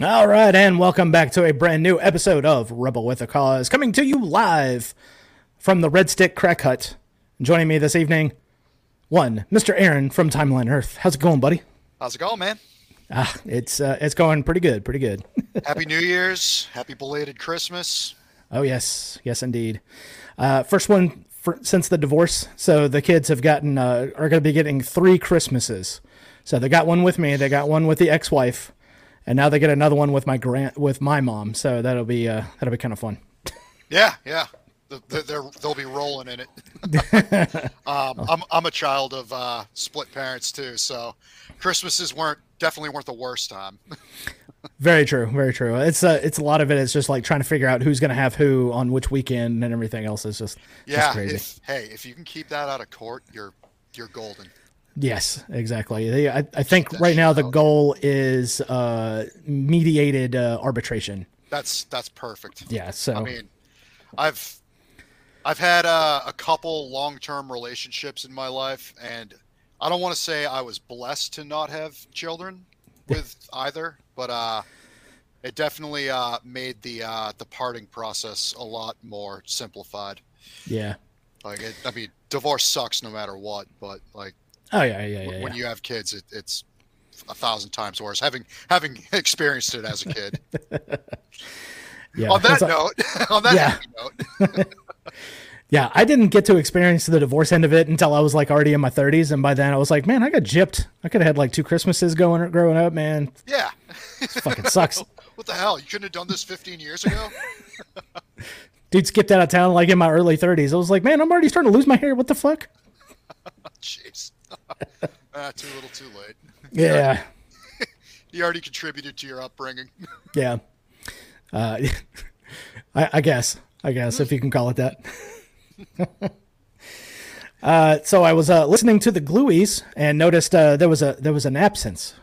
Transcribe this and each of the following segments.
All right, and welcome back to a brand new episode of Rebel with a Cause, coming to you live from the Red Stick Crack Hut. Joining me this evening, one Mr. Aaron from Timeline Earth. How's it going, buddy? How's it going, man? Ah, it's uh, it's going pretty good, pretty good. Happy New Year's, happy belated Christmas. oh yes, yes indeed. Uh, first one for, since the divorce, so the kids have gotten uh, are going to be getting three Christmases. So they got one with me, they got one with the ex-wife, and now they get another one with my grand with my mom. So that'll be uh, that'll be kind of fun. Yeah, yeah. The- the- They're, they'll be rolling in it. um, I'm, I'm a child of uh, split parents too, so Christmases weren't definitely weren't the worst time. Very true, very true. It's uh, it's a lot of it is just like trying to figure out who's going to have who on which weekend and everything else is just yeah, just crazy. if, hey, if you can keep that out of court, you're you're golden. Yes, exactly. They, I, I think right now the goal is uh, mediated uh, arbitration. That's that's perfect. Yeah, so I mean, I've I've had uh, a couple long-term relationships in my life, and I don't want to say I was blessed to not have children with either, but uh, it definitely uh, made the uh, the parting process a lot more simplified. yeah. Like, it, I mean, divorce sucks no matter what, but like Oh yeah, yeah, yeah. when yeah. you have kids, it, it's a thousand times worse. Having having experienced it as a kid. yeah. on that a- note, on that Yeah. note. yeah, I didn't get to experience the divorce end of it until I was like already in my 30s, and by then I was like, man, I got gypped. I could have had like two Christmases going growing up, man. Yeah. It fucking sucks. What the hell? You couldn't have done this 15 years ago? Dude skipped out of town like in my early 30s. I was like, man, I'm already starting to lose my hair. What the fuck? Jeez. ah, too little, too late. Yeah. He already contributed to your upbringing. Yeah. Uh, I, I guess. I guess if you can call it that. uh, so I was uh, listening to the Glueies and noticed uh, there was a there was an absence.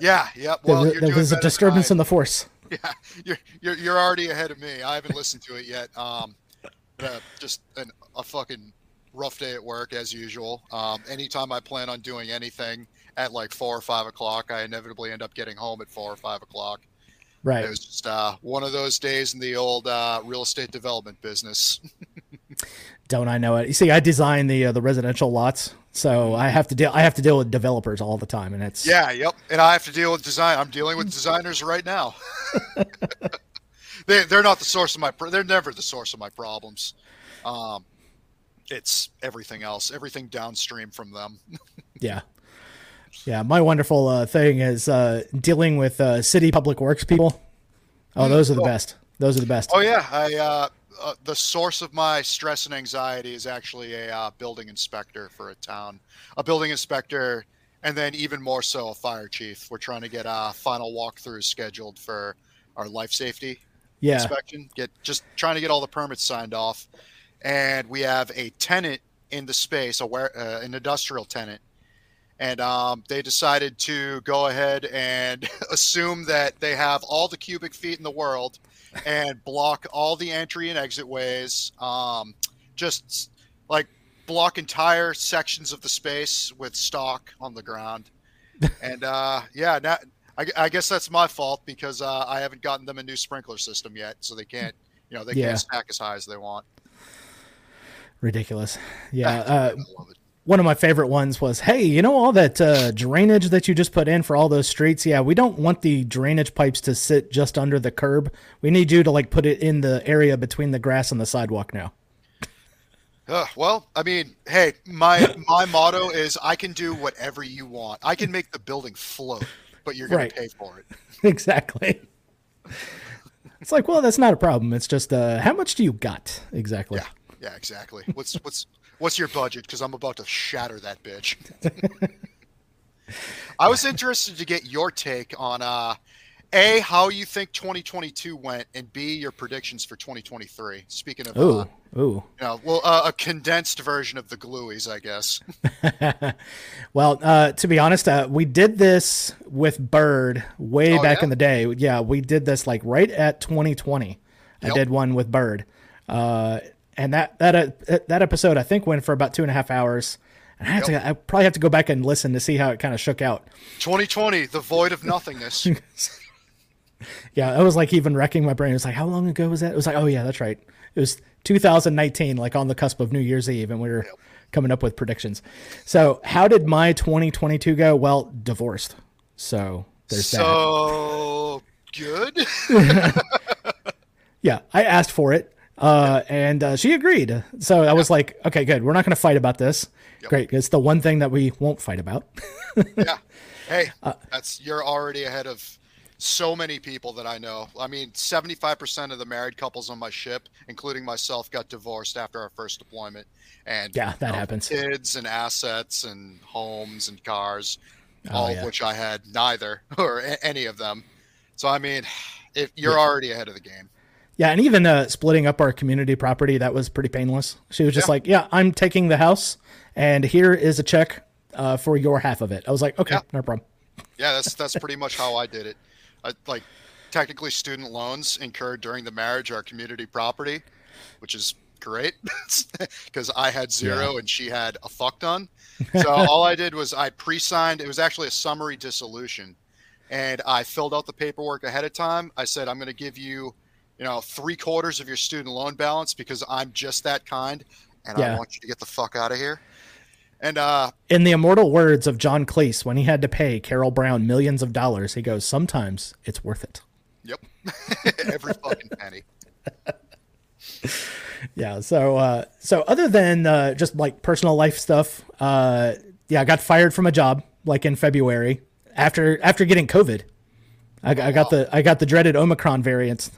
yeah, yeah. There, Well, there doing was a disturbance in the force. Yeah, you're, you're you're already ahead of me. I haven't listened to it yet. Um, uh, just an, a fucking rough day at work as usual. Um, anytime I plan on doing anything at like four or five o'clock, I inevitably end up getting home at four or five o'clock. Right. It was just uh, one of those days in the old uh, real estate development business. Don't I know it? You see, I design the uh, the residential lots, so I have to deal. I have to deal with developers all the time, and it's Yeah, yep. And I have to deal with design. I'm dealing with designers right now. they they're not the source of my. pro- They're never the source of my problems. Um, it's everything else, everything downstream from them. Yeah. Yeah. My wonderful uh, thing is uh, dealing with uh, city public works people. Oh, those are the Oh. best. Those are the best. Oh yeah, I uh, uh, the source of my stress and anxiety is actually a uh, building inspector for a town, a building inspector, and then even more so a fire chief. We're trying to get a final walkthrough scheduled for our life safety yeah. inspection. Get just trying to get all the permits signed off, and we have a tenant in the space, a where, uh, an industrial tenant, and um, they decided to go ahead and assume that they have all the cubic feet in the world and block all the entry and exit ways. Um, just like block entire sections of the space with stock on the ground. And uh, yeah, now, I, I guess that's my fault because uh, I haven't gotten them a new sprinkler system yet, so they can't, you know, they Yeah. can't stack as high as they want. Ridiculous. Yeah. Uh, I love it. one of my favorite ones was, hey, you know all that uh, drainage that you just put in for all those streets? Yeah, we don't want the drainage pipes to sit just under the curb. We need you to like put it in the area between the grass and the sidewalk now. Uh, well, I mean, hey, my my motto is I can do whatever you want. I can make the building float, but you're going Right. to pay for it. exactly. It's like, well, that's not a problem. It's just, uh, how much do you got? Exactly. Yeah, yeah, exactly. What's what's what's your budget? Because I'm about to shatter that bitch. I was interested to get your take on uh, a how you think 2022 went, and b your predictions for 2023. Speaking of, Ooh, uh, ooh. you know, well, uh, a condensed version of the glueys, I guess. Well, uh, to be honest, uh, we did this with Bird way Oh, back yeah? in the day. Yeah, we did this like right at 2020. I did one with Bird, uh, and that that uh, that episode I think went for about two and a half hours. And I have to, I probably have to go back and listen to see how it kind of shook out. 2020, the void of nothingness. Yeah, I was like even wrecking my brain. It was like, how long ago was that? It was like, oh yeah, that's right. It was 2019, like on the cusp of New Year's Eve, and we were coming up with predictions. So, how did my 2022 go? Well, divorced. So there's that. so good. Yeah, I asked for it, uh, and uh, she agreed. So I was like, okay, good. We're not going to fight about this. Great. It's the one thing that we won't fight about. yeah. Hey, Uh, that's you're already ahead of so many people that I know. I mean, 75% of the married couples on my ship, including myself, got divorced after our first deployment. And Yeah, that you know, happens. Kids and assets and homes and cars, Oh, all yeah. of which I had neither or any of them. So I mean, if you're already ahead of the game. Yeah, and even uh, splitting up our community property, that was pretty painless. She was just Yeah. like, "Yeah, I'm taking the house, and here is a check uh, for your half of it." I was like, "Okay, Yeah. no problem." Yeah, that's that's pretty much how I did it. I, like technically student loans incurred during the marriage are community property, which is great because I had zero and she had a fuck ton. So all I did was I pre-signed. It was actually a summary dissolution, and I filled out the paperwork ahead of time. I said I'm going to give you, you know, three quarters of your student loan balance because I'm just that kind, and Yeah. I want you to get the fuck out of here. And uh, In the immortal words of John Cleese, when he had to pay Carol Brown millions of dollars, he goes, "Sometimes it's worth it." yep, every fucking penny. Yeah. So, uh, so other than uh, just like personal life stuff, uh, yeah, I got fired from a job like in February after after getting COVID. I, I got the I got the dreaded Omicron variant.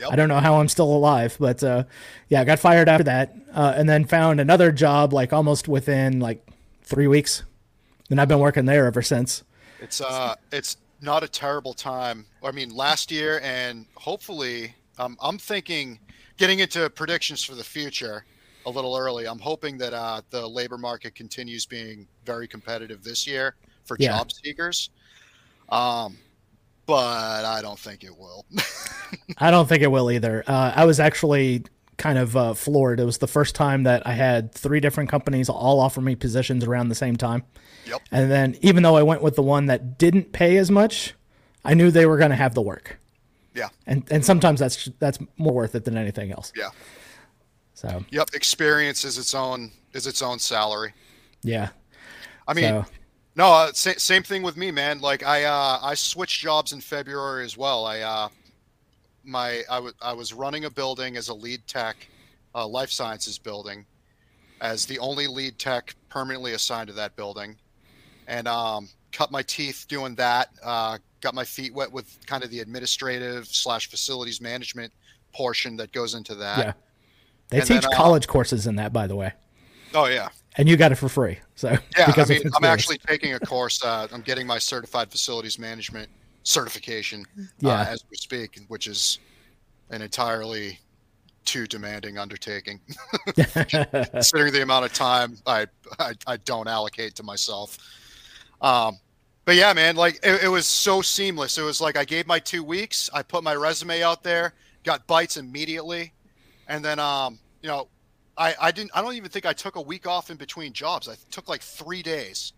Yep. I don't know how I'm still alive, but uh, yeah, I got fired after that, uh, and then found another job like almost within like three weeks, and I've been working there ever since. It's uh, it's not a terrible time. I mean, last year and hopefully, um, I'm thinking getting into predictions for the future a little early. I'm hoping that uh, the labor market continues being very competitive this year for Yeah. job seekers. Um, but I don't think it will. I don't think it will either. Uh, I was actually kind of uh, floored. It was the first time that I had three different companies all offer me positions around the same time. Yep. And then, even though I went with the one that didn't pay as much, I knew they were going to have the work. yeah. And and sometimes that's that's more worth it than anything else. Yeah. So Yep. Experience is its own is its own salary. yeah. I mean, so No, uh, sa- same thing with me, man. Like I, uh, I switched jobs in February as well. I, uh, my, I was, I was running a building as a lead tech, uh, life sciences building, as the only lead tech permanently assigned to that building, and um, cut my teeth doing that. Uh, got my feet wet with kind of the administrative slash facilities management portion that goes into that. yeah. They and teach then, uh, college courses in that, by the way, Oh yeah. And you got it for free. So Yeah, I mean, I'm actually taking a course. Uh, I'm getting my certified facilities management certification Yeah. uh, as we speak, which is an entirely too demanding undertaking, considering the amount of time I, I I don't allocate to myself. Um, but yeah, man, like it, it was so seamless. It was like I gave my two weeks, I put my resume out there, got bites immediately, and then um, you know, I I didn't I don't even think I took a week off in between jobs. I took like three days,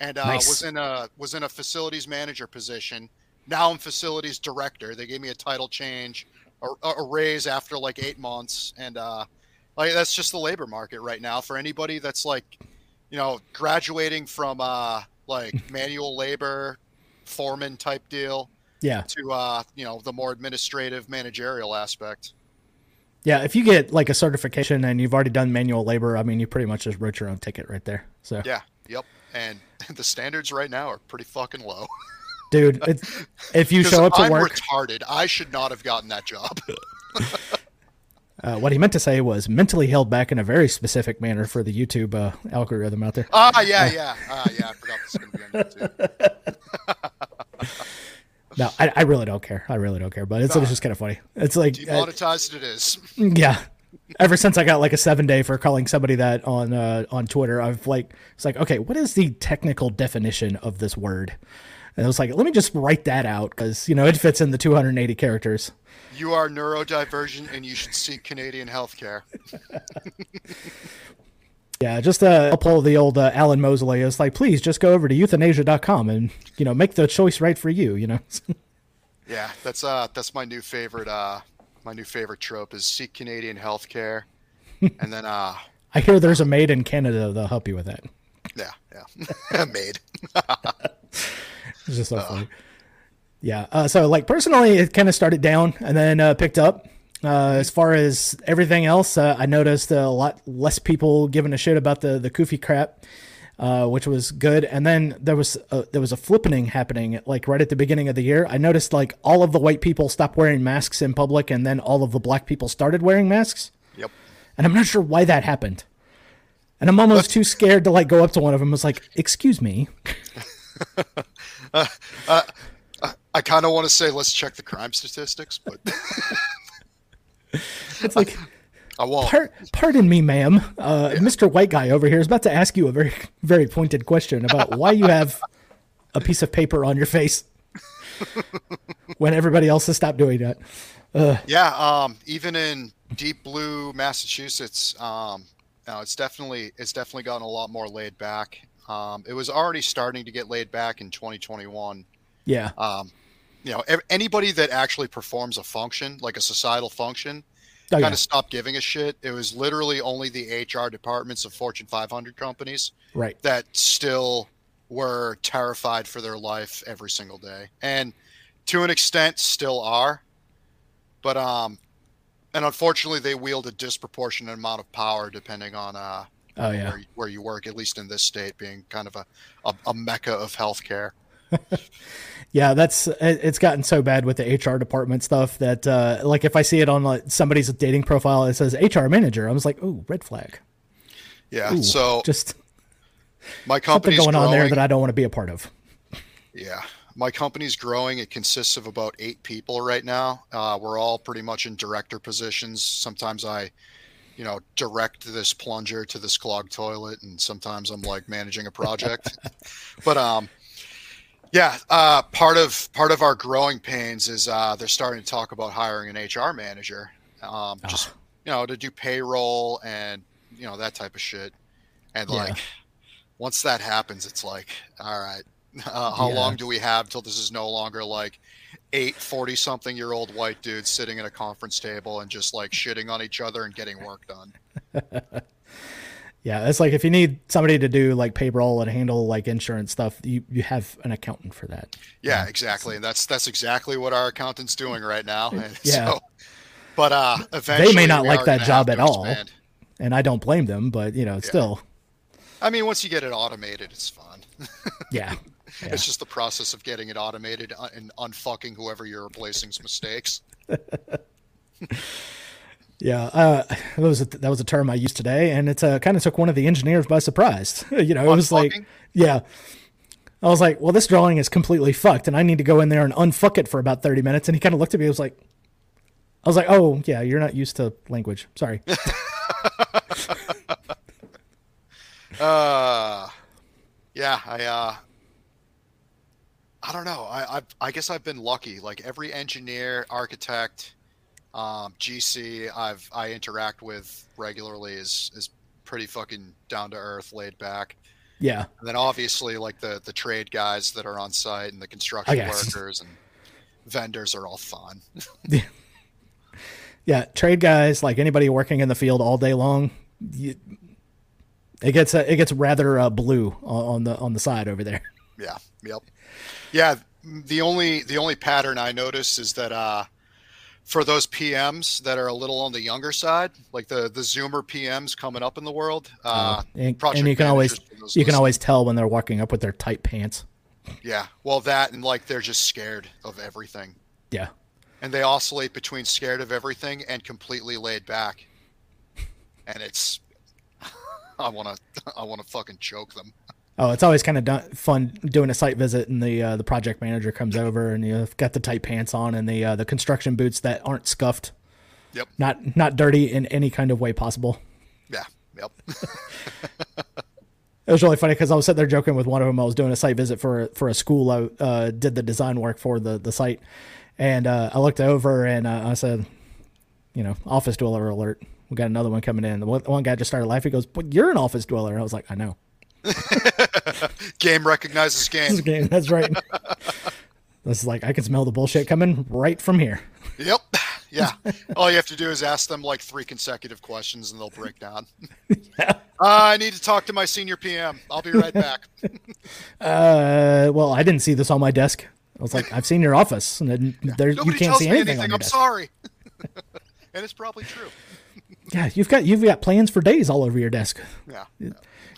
and uh, Nice. was in a was in a facilities manager position. Now I'm facilities director. They gave me a title change, a, a raise after like eight months, and uh, like that's just the labor market right now for anybody that's like, you know, graduating from uh like manual labor, foreman type deal yeah. to uh you know the more administrative managerial aspect. Yeah, if you get like a certification and you've already done manual labor, I mean, you pretty much just wrote your own ticket right there. So, Yeah, yep. And the standards right now are pretty fucking low. dude, it's, if you show up to I'm work, retarded. I should not have gotten that job. uh, what he meant to say was mentally held back in a very specific manner for the YouTube uh, algorithm out there. Ah, yeah, yeah, ah, yeah. I forgot this is gonna be on YouTube. No, I, I really don't care. I really don't care, but it's, it's just kind of funny. It's like, uh, Demonetized it is. yeah. Ever since I got like a seven day for calling somebody that on uh, on Twitter, I've like it's like okay, what is the technical definition of this word? And I was like, let me just write that out because you know it fits in the 280 characters. You are neurodivergent, and you should seek Canadian health care. Yeah, just uh, pull the old uh, Alan Mosley. It's like, please just go over to euthanasia.com and you know make the choice right for you. You know. Yeah, that's uh that's my new favorite uh my new favorite trope is seek Canadian healthcare. and then uh I hear there's a maid in Canada that'll help you with that. yeah, yeah. Made. It's just so funny. Yeah. Uh, so like personally, it kind of started down and then uh, picked up. Uh, as far as everything else, uh, I noticed a lot less people giving a shit about the the Kofi crap, uh, which was good. And then there was a, there was a flippening happening like right at the beginning of the year. I noticed like all of the white people stopped wearing masks in public, and then all of the black people started wearing masks. Yep. And I'm not sure why that happened. And I'm almost too scared to like go up to one of them. and was like, "Excuse me." I kind of want to say let's check the crime statistics, but It's like. I won't. Par- pardon me, ma'am. Uh, Mr. White Guy over here is about to ask you a very, very pointed question about why you have a piece of paper on your face when everybody else has stopped doing that. Yeah, um, even in deep blue Massachusetts, um, no, it's definitely it's definitely gotten a lot more laid back. Um, it was already starting to get laid back in 2021. Yeah. Um, you know, anybody that actually performs a function, like a societal function, Oh, kind yeah. of stopped giving a shit. It was literally only the HR departments of Fortune 500 companies Right. that still were terrified for their life every single day, and to an extent still are. But um, and unfortunately, they wield a disproportionate amount of power depending on uh Oh, yeah. where, where you work. At least in this state, being kind of a a, a mecca of healthcare. Yeah, that's it's gotten so bad with the HR department stuff that uh, like if I see it on like somebody's dating profile, it says HR manager. I was like, "Ooh, red flag." Yeah. Ooh, so just my something company's going on there that I don't want to be a part of. Yeah. My company's growing. It consists of about eight people right now. Uh, we're all pretty much in director positions. Sometimes I, you know, direct this plunger to this clogged toilet, and sometimes I'm like managing a project. but um, yeah, uh, part of part of our growing pains is uh, they're starting to talk about hiring an HR manager, um, just you know, to do payroll and you know that type of shit. And Yeah. like, once that happens, it's like, all right, uh, how Yeah. long do we have till this is no longer like eight 40 something year old white dudes sitting at a conference table and just like shitting on each other and getting work done? Yeah, it's like if you need somebody to do like payroll and handle like insurance stuff, you you have an accountant for that. Yeah, exactly. And that's that's exactly what our accountant's doing right now. And Yeah. So, but uh, eventually they may not like that job at all. expand. And I don't blame them, but you know, still, I mean, once you get it automated, it's fun. yeah. Yeah. It's just the process of getting it automated uh, and unfucking whoever you're replacing's mistakes. Yeah, uh, that was a, that was a term I used today, and it uh, kind of took one of the engineers by surprise. you know, it was like, yeah, I was like, well, this drawing is completely fucked, and I need to go in there and unfuck it for about thirty minutes. And he kind of looked at me. I was like, I was like, oh yeah, you're not used to language. Sorry. Uh, yeah, I uh, I don't know. I, I I guess I've been lucky. Like every engineer, architect, um, GC I've I interact with regularly is is pretty fucking down to earth, laid back. yeah, And then obviously like the the trade guys that are on site and the construction workers and vendors are all fun. yeah. yeah, Trade guys, like anybody working in the field all day long, you, it gets uh, it gets rather uh, blue on, on the on the side over there. Yeah. Yep. Yeah. The only the only pattern I notice is that uh, for those PMs that are a little on the younger side, like the the Zoomer PMs coming up in the world, uh, and, and you can always you can always tell when they're walking up with their tight pants. yeah. Well, that and like they're just scared of everything, Yeah. and they oscillate between scared of everything and completely laid back, and it's. I want to, I want to fucking choke them. Oh, it's always kind of fun doing a site visit, and the uh, the project manager comes over, and you've got the tight pants on, and the uh, the construction boots that aren't scuffed, Yep. not not dirty in any kind of way possible. Yeah. Yep. It was really funny because I was sitting there joking with one of them. I was doing a site visit for for a school. I uh, did the design work for the the site, and uh, I looked over and uh, I said, you know, office dweller alert. We got another one coming in. The one, one guy just started laughing. He goes, "But you're an office dweller." I was like, "I know." game recognizes game. Okay, that's right. This is like I can smell the bullshit coming right from here. Yep. Yeah. All you have to do is ask them like three consecutive questions and they'll break down. Yeah. Uh, I need to talk to my senior PM. I'll be right back. Uh, well, I didn't see this on my desk. I was like, I've seen your office, and then there you can't see anything. anything. I'm desk. sorry. and it's probably true. Yeah, you've got you've got plans for days all over your desk. Yeah.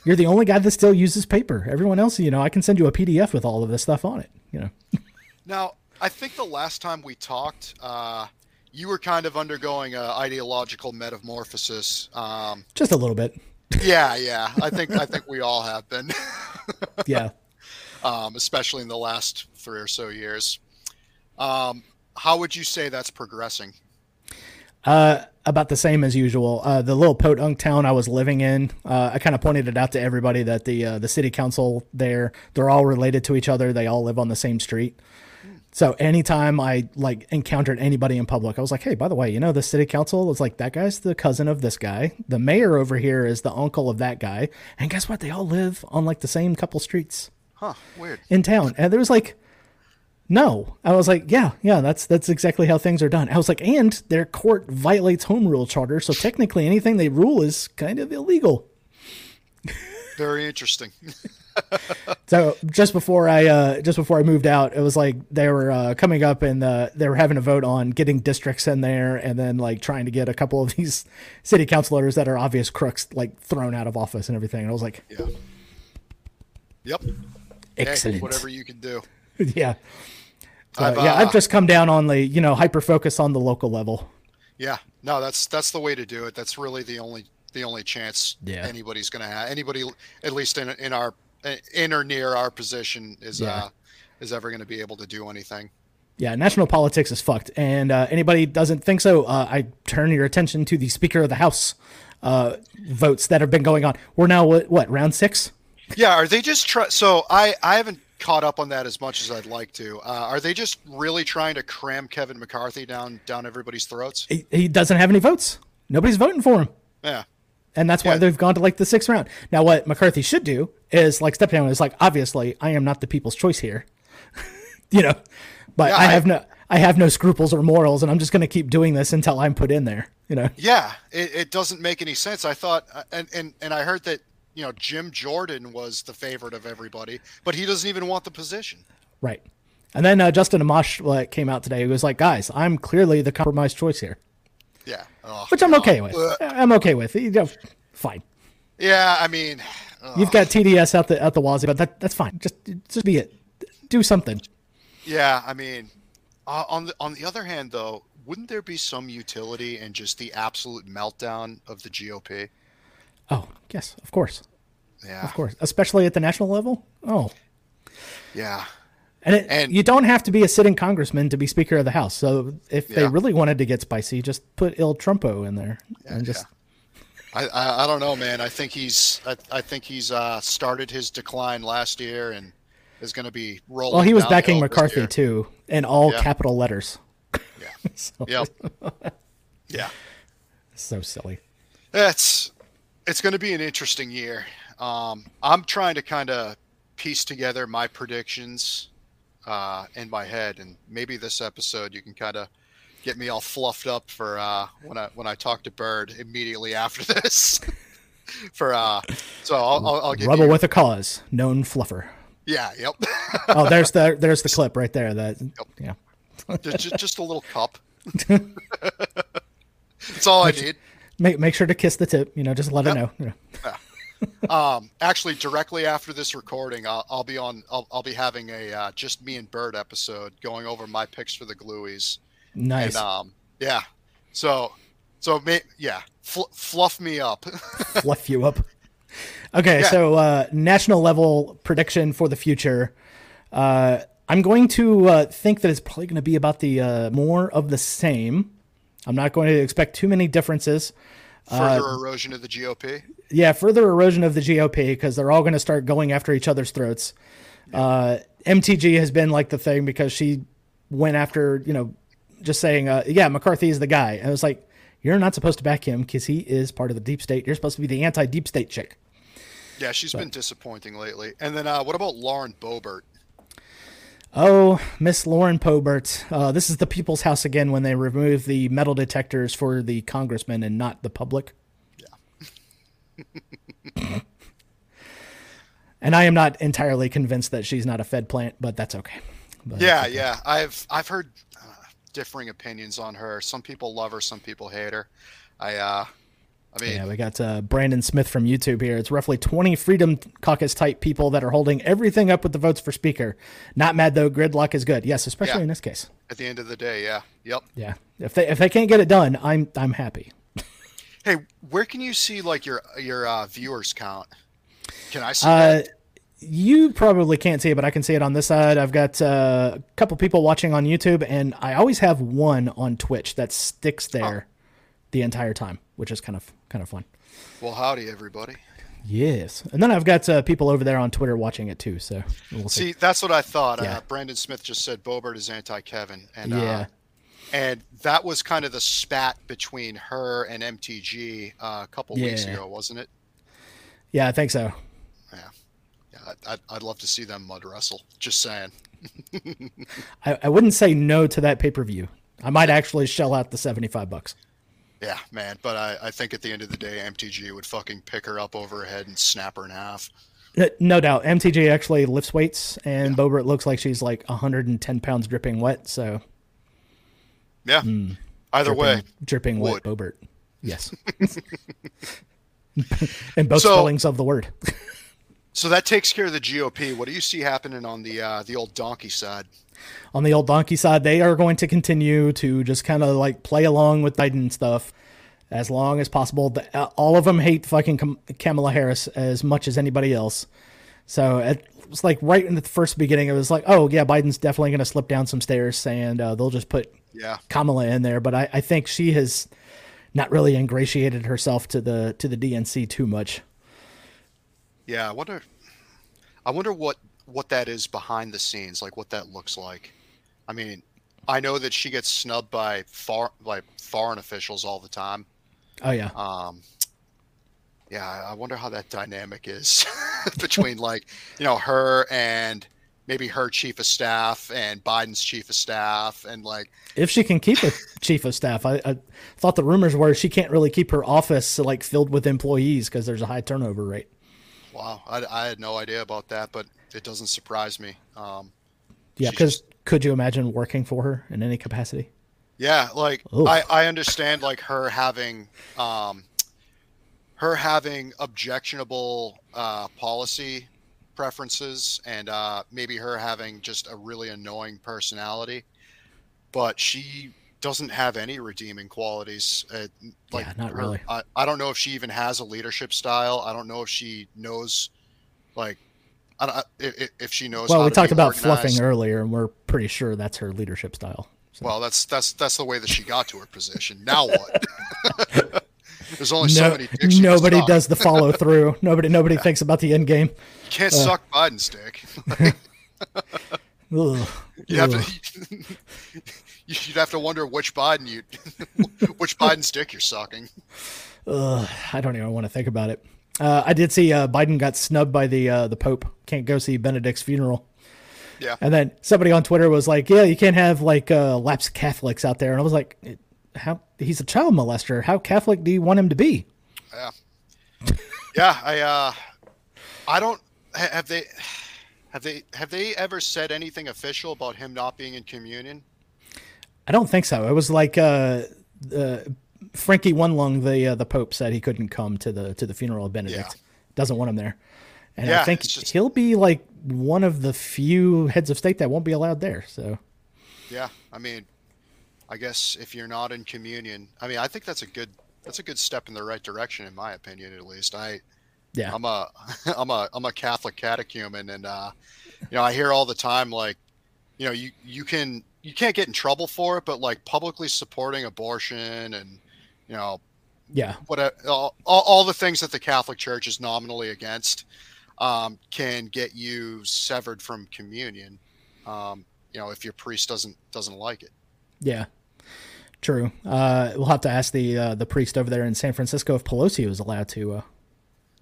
You're the only guy that still uses paper. Everyone else, you know, I can send you a PDF with all of this stuff on it. You know, Now, I think the last time we talked, uh, you were kind of undergoing a ideological metamorphosis. Um, just a little bit. yeah, yeah. I think I think we all have been, Yeah. um, especially in the last three or so years. Um, how would you say that's progressing? Uh, about the same as usual. Uh, the little podunk town I was living in, uh, I kind of pointed it out to everybody that the uh, the city council there, they're all related to each other. They all live on the same street. So anytime I like encountered anybody in public, I was like, "Hey, by the way, you know the city council is like that guy's the cousin of this guy. The mayor over here is the uncle of that guy, and guess what? They all live on like the same couple streets Huh? Weird. in town." And there was like, no, I was like, "Yeah, yeah, that's that's exactly how things are done." I was like, and their court violates home rule charter, so technically anything they rule is kind of illegal. Very interesting. So just before I uh, just before I moved out, it was like they were uh, coming up and uh, they were having a vote on getting districts in there, and then like trying to get a couple of these city councilors that are obvious crooks like thrown out of office and everything. And I was like, Yeah. Yep. Hey, excellent, whatever you can do. yeah. So, I've, yeah, uh, I've just come down on the you know hyper focus on the local level. Yeah, no, that's that's the way to do it. That's really the only the only chance Yeah. anybody's going to have. Anybody, at least in in our in or near our position, is Yeah. uh is ever going to be able to do anything. Yeah, national politics is fucked. And uh, anybody doesn't think so, uh, I turn your attention to the Speaker of the House uh, votes that have been going on. We're now what, what round six? Yeah, are they just try? So I I haven't caught up on that as much as I'd like to. Uh, are they just really trying to cram Kevin McCarthy down down everybody's throats? He, he doesn't have any votes. Nobody's voting for him. Yeah, And that's why Yeah. they've gone to like the sixth round. Now, what McCarthy should do is like step down. Is like obviously I am not the people's choice here, you know, but Yeah, I I- have no I have no scruples or morals, and I'm just going to keep doing this until I'm put in there. You know, yeah. It, it doesn't make any sense. I thought, uh, and and and I heard that you know Jim Jordan was the favorite of everybody, but he doesn't even want the position. right? And then uh, Justin Amash like, came out today. He was like, "Guys, I'm clearly the compromise choice here," Yeah. Oh, which I'm okay with. Ugh. I'm okay with. You know, fine. Yeah, I mean. You've got TDS out the out the wazoo, but that that's fine. Just just be it. Do something. yeah, I mean, uh, on the on the other hand, though, wouldn't there be some utility in just the absolute meltdown of the GOP? Oh yes, of course, Yeah, of course, especially at the national level. Oh, yeah, And, it, And- you don't have to be a sitting congressman to be Speaker of the House. So if they really wanted to get spicy, just put Il Trumpo in there and just I, I I don't know, man. I think he's I, I think he's uh, started his decline last year and is going to be rolling. well, he was backing McCarthy too in all Yeah. capital letters. Yeah. so, Yep. yeah. so silly. It's it's going to be an interesting year. Um, I'm trying to kind of piece together my predictions uh, in my head, and maybe this episode you can kind of get me all fluffed up for uh, when I when I talk to Bird immediately after this. for uh, so I'll I'll, I'll give Rebel you with a cause, known fluffer. yeah yep Oh, there's the there's the clip right there. That yeah. just, just just a little cup. That's all I need. Make make sure to kiss the tip. You know, just let her know. you know. Um, actually, directly after this recording, I'll, I'll be on. I'll, I'll be having a uh, just me and Bird episode going over my picks for the Glueies. Nice. And um, yeah, so so ma- yeah, fl- fluff me up. fluff you up. Okay, Yeah. so uh, national level prediction for the future. Uh, I'm going to uh, think that it's probably going to be about the uh, more of the same. I'm not going to expect too many differences. Further erosion of the GOP. Yeah, further erosion of the GOP because they're all going to start going after each other's throats. Uh, MTG has been like the thing because she went after, you know, just saying, uh, yeah, McCarthy is the guy. And it was like, you're not supposed to back him because he is part of the deep state. You're supposed to be the anti deep state chick. Yeah, she's been disappointing lately. And then uh, what about Lauren Boebert? Oh, Miss Lauren Boebert. Uh, this is the People's House again when they remove the metal detectors for the congressmen and not the public. Yeah. and I am not entirely convinced that she's not a Fed plant, but that's okay. But yeah, okay. yeah. I've I've heard uh, differing opinions on her. Some people love her, some people hate her. I uh, I mean, yeah, we got uh, Brandon Smith from YouTube here. It's roughly 20 Freedom Caucus type people that are holding everything up with the votes for Speaker. Not mad though. Gridlock is good. Yes, especially yeah. in this case. At the end of the day, yeah, yep. Yeah, if they if they can't get it done, I'm I'm happy. hey, where can you see like your your uh, viewers count? Can I see uh, that? You probably can't see it, but I can see it on this side. I've got uh, a couple people watching on YouTube, and I always have one on Twitch that sticks there oh. the entire time, which is kind of kind of fun. Well, howdy, everybody. Yes, and then I've got uh, people over there on Twitter watching it too. So we'll see. see. That's what I thought. Yeah. Uh, Brandon Smith just said Boebert is anti-Kevin, and uh, yeah, uh, and that was kind of the spat between her and MTG uh, a couple yeah. weeks ago, wasn't it? Yeah, I think so. Yeah, yeah. I'd, I'd love to see them mud wrestle. Just saying. I, I wouldn't say no to that pay per view. I might actually shell out the seventy five bucks. Yeah, man. But I, I think at the end of the day, MTG would fucking pick her up over her head and snap her in half. No doubt. MTG actually lifts weights, and yeah. Boebert looks like she's like 110 pounds dripping wet. So, yeah. Mm, Either dripping, way, dripping wood. wet Bobert. Yes. and both so, spellings of the word. so that takes care of the GOP. What do you see happening on the uh, the old donkey side? On the old donkey side, they are going to continue to just kind of like play along with Biden stuff as long as possible. Uh, all of them hate fucking Kamala Harris as much as anybody else. So it was like right in the first beginning, it was like, oh yeah, Biden's definitely going to slip down some stairs, and uh, they'll just put yeah Kamala in there. But I, I think she has not really ingratiated herself to the to the DNC too much. Yeah, I wonder. I wonder what what that is behind the scenes, like what that looks like. I mean, I know that she gets snubbed by far like foreign officials all the time. Oh yeah. Um, yeah, I wonder how that dynamic is between like you know her and maybe her chief of staff and Biden's chief of staff and like if she can keep a chief of staff. I, I, thought the rumors were she can't really keep her office like filled with employees because there's a high turnover rate. Wow, I, I had no idea about that, but it doesn't surprise me. Um, yeah, because could you imagine working for her in any capacity? Yeah, like I, I understand like her having um, her having objectionable uh, policy preferences and uh, maybe her having just a really annoying personality, but she doesn't have any redeeming qualities. Uh, like yeah, not really. I, I don't know if she even has a leadership style. I don't know if she knows like I don't, if, if she knows. Well, we talked about organized. fluffing earlier, and we're pretty sure that's her leadership style. So. Well, that's that's that's the way that she got to her position. Now what? There's only no, so many. nobody does the follow through. nobody nobody yeah. thinks about the end game. You can't uh, suck Biden's dick. ugh, you have to. You'd have to wonder which Biden you, which Biden's dick you're sucking. Ugh, I don't even want to think about it. Uh, I did see uh, Biden got snubbed by the uh, the Pope. Can't go see Benedict's funeral. Yeah. And then somebody on Twitter was like, "Yeah, you can't have like uh, lapsed Catholics out there." And I was like, "How? He's a child molester. How Catholic do you want him to be?" Yeah. yeah. I. uh I don't. Have they? Have they? Have they ever said anything official about him not being in communion? I don't think so. It was like uh, uh Frankie One Lung, the uh, the Pope, said he couldn't come to the to the funeral of Benedict. Yeah. Doesn't want him there, and yeah, I think just... he'll be like one of the few heads of state that won't be allowed there. So, yeah, I mean, I guess if you're not in communion, I mean, I think that's a good that's a good step in the right direction, in my opinion, at least. I, yeah, I'm a I'm a I'm a Catholic catechumen, and uh, you know, I hear all the time like, you know, you you can you can't get in trouble for it, but like publicly supporting abortion and you know, yeah, what all, all the things that the Catholic Church is nominally against um, can get you severed from communion. Um, you know, if your priest doesn't doesn't like it. Yeah, true. Uh, we'll have to ask the uh, the priest over there in San Francisco if Pelosi was allowed to uh,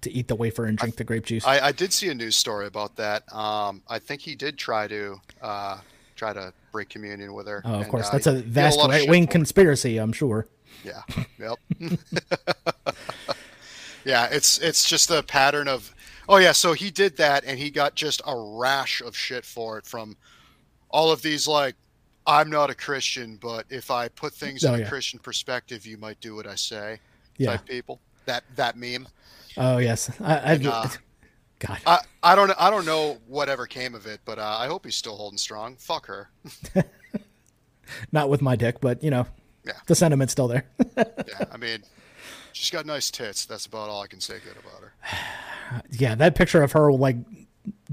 to eat the wafer and drink the grape juice. I, I did see a news story about that. Um, I think he did try to uh, try to break communion with her. oh, of course, uh, that's a vast right wing conspiracy. I'm sure. Yeah. Yep. yeah, it's it's just a pattern of Oh yeah, so he did that and he got just a rash of shit for it from all of these like I'm not a Christian, but if I put things Oh, in yeah. a Christian perspective, you might do what I say. Yeah. Type people. That that meme. Oh yes. I, I, And, uh, God. I, I don't I don't know whatever came of it, but uh, I hope he's still holding strong. Fuck her. Not with my dick, but you know, Yeah. the sentiment's still there. Yeah, I mean, she's got nice tits. That's about all I can say good about her. yeah, that picture of her like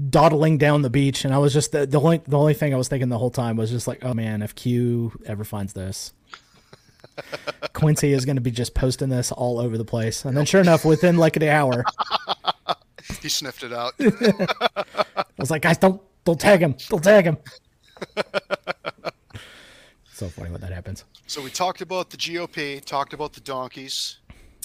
dawdling down the beach, and I was just the, the only the only thing I was thinking the whole time was just like, oh man, if Q ever finds this, Quincy is going to be just posting this all over the place. And then, sure enough, within like an hour, He sniffed it out. I was like, guys, don't don't tag him, don't tag him. so funny when that happens. so we talked about the GOP, talked about the donkeys.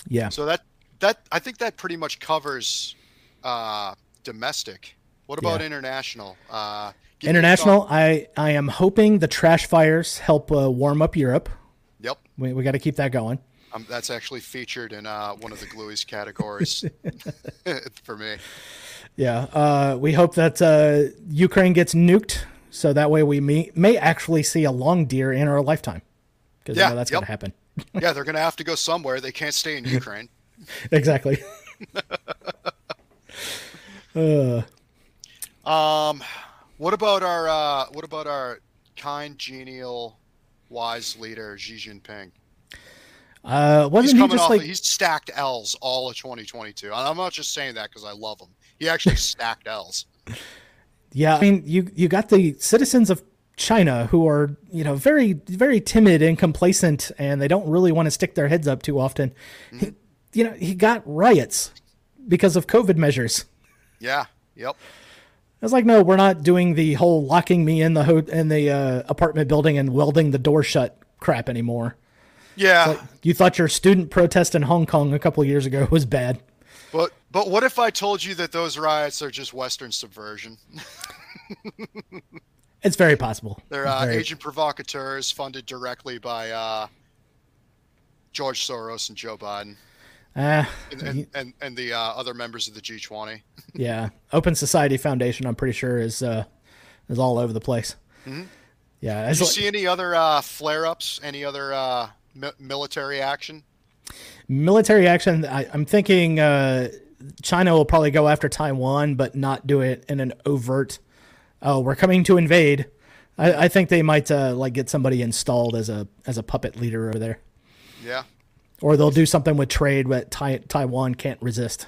Yeah, So that that I think that pretty much covers uh, domestic. What about Yeah. international? Uh, give me your international. I I am hoping the trash fires help uh, warm up Europe. Yep, We we got to keep that going. Um, that's actually featured in uh, one of the Gluey's categories for me. Yeah, uh, we hope that uh, Ukraine gets nuked, so that way we may, may actually see a long deer in our lifetime. Because Yeah, you know that's yep. going to happen. Yeah, they're going to have to go somewhere. They can't stay in Ukraine. exactly. uh, Um, what about our uh, what about our kind, genial, wise leader Xi Jinping? Uh, wasn't he just off. like? he's stacked L's all of 2022. And I'm not just saying that because I love him. He actually stacked L's. Yeah, I mean, you you got the citizens of China who are you know very very timid and complacent, and they don't really want to stick their heads up too often. He, you know, he got riots because of COVID measures. Yeah. Yep. I was like, no, we're not doing the whole locking me in the ho- in the uh, apartment building and welding the door shut crap anymore. Yeah. You thought your student protest in Hong Kong a couple of years ago was bad. But but what if I told you that those riots are just Western subversion? It's very possible. They're uh, Very- agent provocateurs funded directly by uh, George Soros and Joe Biden Ah, and and, and, and the uh, other members of the G20. yeah. Open Society Foundation, I'm pretty sure is uh, is all over the place. Yeah, Did you like- see any other uh, flare-ups? Any other uh, mi- military action? military action. I, I'm thinking uh, China will probably go after Taiwan, but not do it in an overt. Oh, we're coming to invade. I, I think they might uh, like get somebody installed as a as a puppet leader over there. Yeah. or they'll do something with trade that tai- Taiwan can't resist.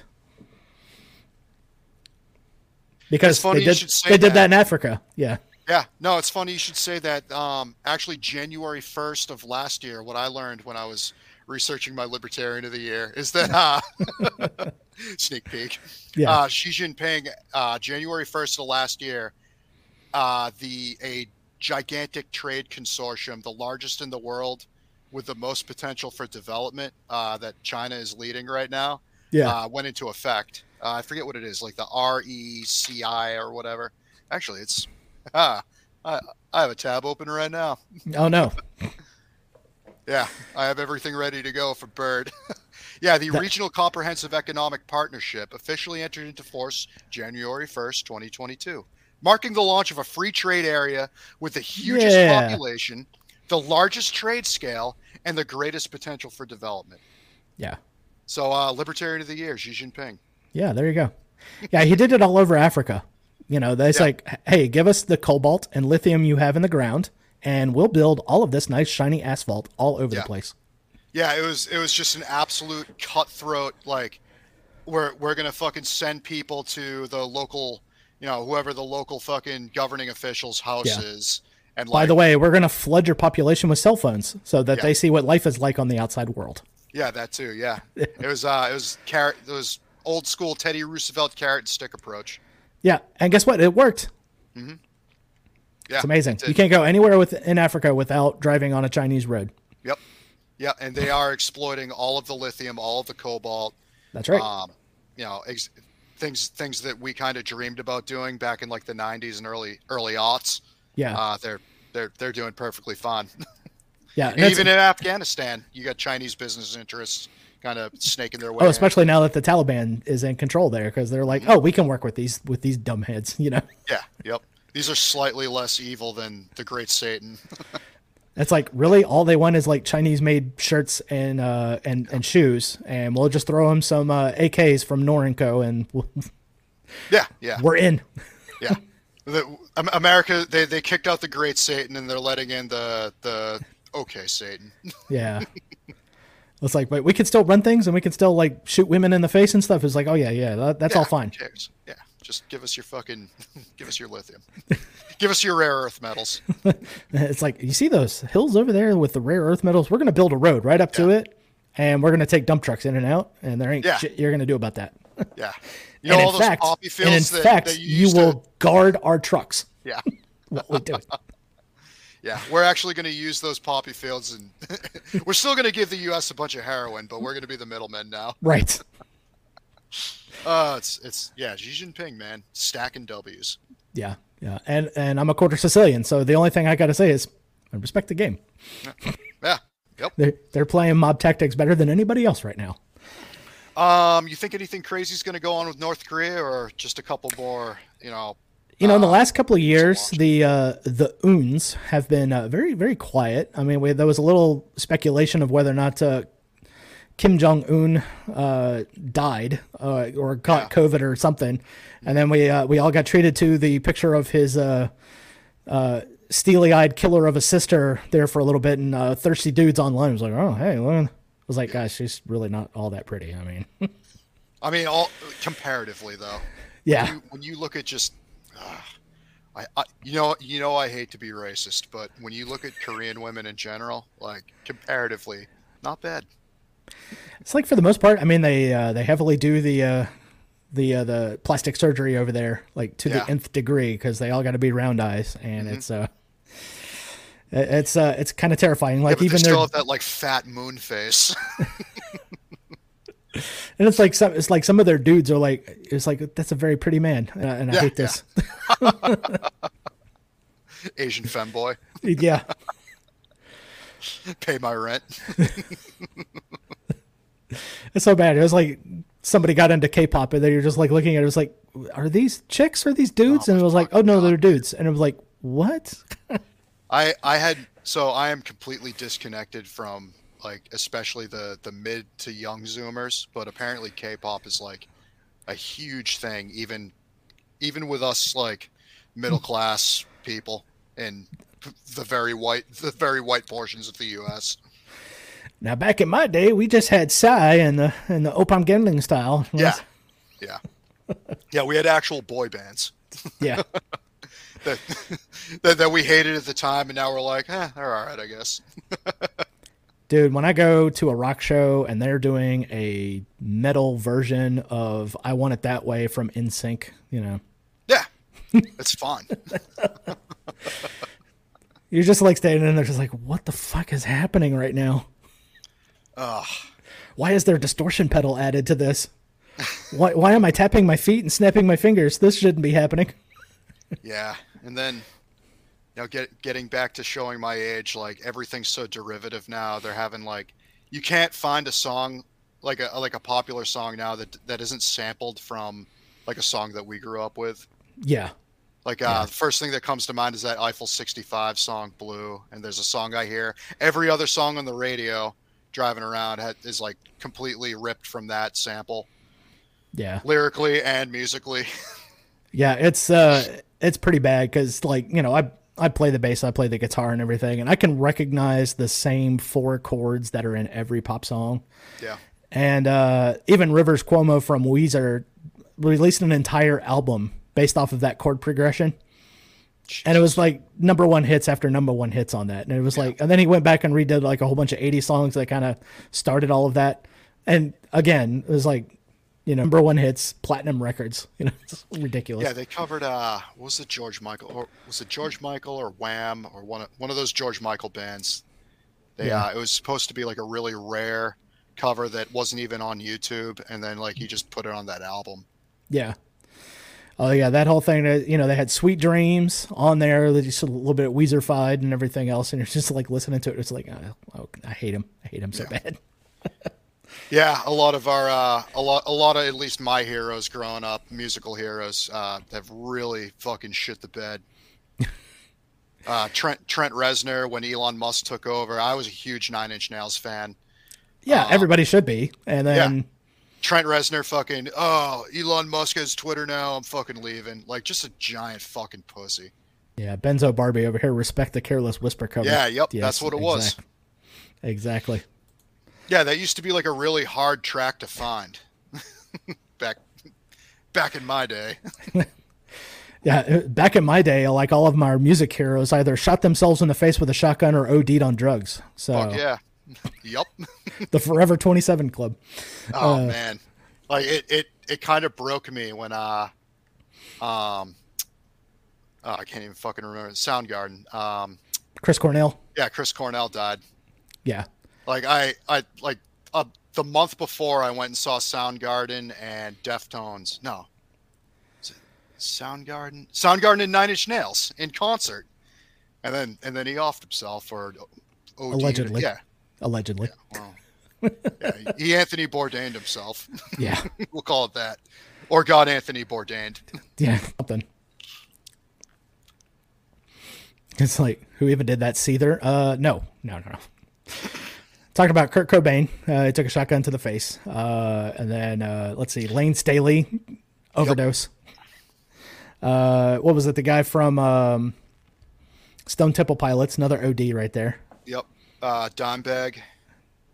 Because funny they you did, should say they did that. that in Africa. Yeah. Yeah, no, it's funny you should say that. Um, actually, January 1st of last year, what I learned when I was researching my Libertarian of the Year is that uh, sneak peek. Yeah. Uh, Xi Jinping, uh, January 1st of last year, uh, the a gigantic trade consortium, the largest in the world, with the most potential for development uh, that China is leading right now, Yeah. uh, went into effect. Uh, I forget what it is, like the RECI or whatever. Actually, it's ah, I, I have a tab open right now. oh no. Yeah, I have everything ready to go for Bird. yeah, the That- Regional Comprehensive Economic Partnership officially entered into force January 1st, 2022, marking the launch of a free trade area with the hugest Yeah. population, the largest trade scale, and the greatest potential for development. Yeah. So, uh, Libertarian of the Year, Xi Jinping. Yeah. There you go. Yeah. He did it all over Africa. You know, that's Yeah. like, hey, give us the cobalt and lithium you have in the ground, and we'll build all of this nice shiny asphalt all over Yeah. the place. Yeah, it was it was just an absolute cutthroat like we're we're gonna fucking send people to the local you know, whoever the local fucking governing official's house Yeah. is. And By the way, we're going to flood your population with cell phones so that they see what life is like on the outside world. Yeah, that too, yeah. it was uh it was carrot it was old school Teddy Roosevelt carrot and stick approach. Yeah. And guess what? It worked. Yeah. It's amazing. it. You can't go anywhere with, in Africa without driving on a Chinese road. Yep. Yeah, and they are exploiting all of the lithium, all of the cobalt. That's right. Um, you know ex- things things that we kind of dreamed about doing back in like the 90s and early early aughts. Yeah, Uh, they're they're they're doing perfectly fine. yeah. Even in Afghanistan, you got Chinese business interests kind of snaking their way. oh, in. especially now that the Taliban is in control there, because they're like, oh, we can work with these with these dumbheads, you know. Yeah. Yep. These are slightly less evil than the Great Satan. It's like really all they want is like Chinese made shirts and uh and and shoes, and we'll just throw them some uh, AKs from Norinco, and we'll, Yeah. Yeah. we're in. Yeah. The, America, they, they kicked out the Great Satan and they're letting in the the okay Satan. Yeah. It's like, but we can still run things and we can still like shoot women in the face and stuff. It's like, oh yeah, yeah, that, that's all fine. cares? Yeah. Just give us your fucking, give us your lithium, give us your rare earth metals. It's like you see those hills over there with the rare earth metals. We're gonna build a road right up to it, and we're gonna take dump trucks in and out, and there ain't Yeah. shit you're gonna do about that. Yeah. You and know all in those fact, and in that, fact, that you, you will to- guard our trucks yeah. while we do it. Yeah, we're actually going to use those poppy fields, and we're still going to give the U.S. a bunch of heroin, but we're going to be the middlemen now. right. Uh, it's it's yeah, Xi Jinping, man, stacking W's. Yeah, yeah, and and I'm a quarter Sicilian, so the only thing I got to say is I respect the game. Yeah. Yep. They're they're playing mob tactics better than anybody else right now. Um, you think anything crazy is going to go on with North Korea, or just a couple more? You know, You know, in the last couple of years, the uh, the Uns have been uh, very very quiet. I mean, we, there was a little speculation of whether or not uh, Kim Jong Un uh, died uh, or caught COVID or something, and then we uh, we all got treated to the picture of his. Uh, uh, steely-eyed killer of a sister there for a little bit, and uh, thirsty dudes online was like, "Oh, hey," well, I was like, "Guys, she's really not all that pretty." I mean, I mean, all comparatively though. yeah, When you, when you look at just, I, I, you know, you know, I hate to be racist, but when you look at Korean women in general, like comparatively, not bad. It's like for the most part. I mean, they uh, they heavily do the uh, the uh, the plastic surgery over there, like to Yeah. the nth degree, because they all got to be round eyes, and Mm-hmm. it's uh, it's uh, it's kind of terrifying. Yeah, Like they even still their, have that like fat moon face. and it's like some it's like some of their dudes are like, it's like that's a very pretty man, and I, and I Yeah, hate this. Asian femboy, yeah. pay my rent. It's so bad. It was like somebody got into K-pop and they were just like looking at it. It was like, are these chicks or these dudes? Oh and it was like, oh no, God, they're dudes. And it was like, what? I I had so I am completely disconnected from like especially the the mid to young Zoomers, but apparently K-pop is like a huge thing, even even with us like middle class people in the very white the very white portions of the U.S. Now back in my day, we just had Psy and the and the Oppa Gangnam style. Yeah, yeah, yeah. We had actual boy bands yeah. that, that that we hated at the time, and now we're like, eh, they're all right, I guess. Dude, when I go to a rock show and they're doing a metal version of "I Want It That Way" from NSYNC, you know, Yeah, it's fun. you're just like standing in there, just like, what the fuck is happening right now? Ugh. Why is there a distortion pedal added to this? Why, why am I tapping my feet and snapping my fingers? This shouldn't be happening. Yeah, and then you know, get getting back to showing my age, like everything's so derivative now. They're having like you can't find a song like a like a popular song now that that isn't sampled from like a song that we grew up with. Yeah. Like uh, Yeah. the first thing that comes to mind is that Eiffel 65 song "Blue," and there's a song I hear every other song on the radio driving around ha- is like completely ripped from that sample, Yeah. lyrically and musically. Yeah, it's uh it's pretty bad cuz like, you know, I I play the bass, I play the guitar and everything and I can recognize the same four chords that are in every pop song. yeah, And uh even Rivers Cuomo from Weezer released an entire album based off of that chord progression. And it was like number one hits after number one hits on that. And it was like, and then he went back and redid like a whole bunch of 80 songs that kind of started all of that. And again, it was like, you know, number one hits, platinum records. You know, it's ridiculous. Yeah, they covered uh what was it George Michael or was it George Michael or Wham or one of one of those George Michael bands. They Yeah. uh it was supposed to be like a really rare cover that wasn't even on YouTube, and then like he just put it on that album. Yeah. Oh yeah, that whole thing. uh, You know, they had "Sweet Dreams" on there, just a little bit Weezerfied and everything else, and you're just like listening to it. It's like, oh, oh, I hate him. I hate him so bad. Yeah, a lot of our uh, a lot a lot of at least my heroes growing up, musical heroes, uh, have really fucking shit the bed. uh, Trent Trent Reznor when Elon Musk took over, I was a huge Nine Inch Nails fan. Yeah, Uh, everybody should be. And then Trent Reznor fucking oh Elon Musk has Twitter now, I'm fucking leaving. Like just a giant fucking pussy. yeah, Benzo Barbie over here, respect the careless whisper cover. Yeah, yep, Yes, that's what it was. Exactly. Yeah, that used to be like a really hard track to find. back back in my day. Yeah, uh, back in my day, like all of my music heroes either shot themselves in the face with a shotgun or OD'd on drugs. So Fuck yeah. yep. the Forever 27 Club. Oh Uh, man, like it, it, it kind of broke me when uh, um, oh, I can't even fucking remember Soundgarden. Um, Chris Cornell. yeah, Chris Cornell died. Yeah. Like I, I like uh, the month before I went and saw Soundgarden and Deftones. No, Soundgarden, Soundgarden and Nine Inch Nails in concert, and then and then he offed himself or OD'd. Allegedly. Yeah, Allegedly. well, yeah, he Anthony Bourdain himself. Yeah. we'll call it that. Or God Anthony Bourdain. Yeah. Something. It's like, who even did that? Seether? Uh, no, no, no, no. Talking about Kurt Cobain, uh, he took a shotgun to the face. Uh, and then, uh, let's see, Lane Staley, overdose. Uh, what was it? The guy from um, Stone Temple Pilots, another OD right there. Yep. Uh, Dimebag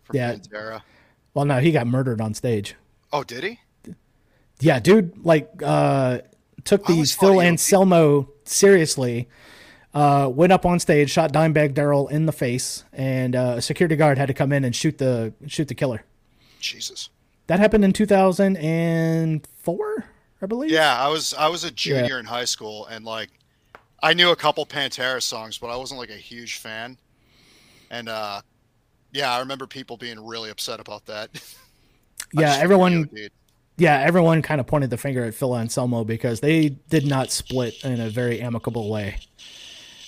from Yeah. Pantera. Well, no, he got murdered on stage. Oh, did he? Yeah, dude, like uh took the Phil Anselmo seriously. Uh, went up on stage, shot Dimebag Daryl in the face, and uh, a security guard had to come in and shoot the shoot the killer. Jesus. That happened in 2004, I believe. Yeah, I was I was a junior in high school and like I knew a couple Pantera songs, but I wasn't like a huge fan. And uh yeah, I remember people being really upset about that. Yeah. Everyone, yeah, everyone kind of pointed the finger at Phil Anselmo because they did not split in a very amicable way.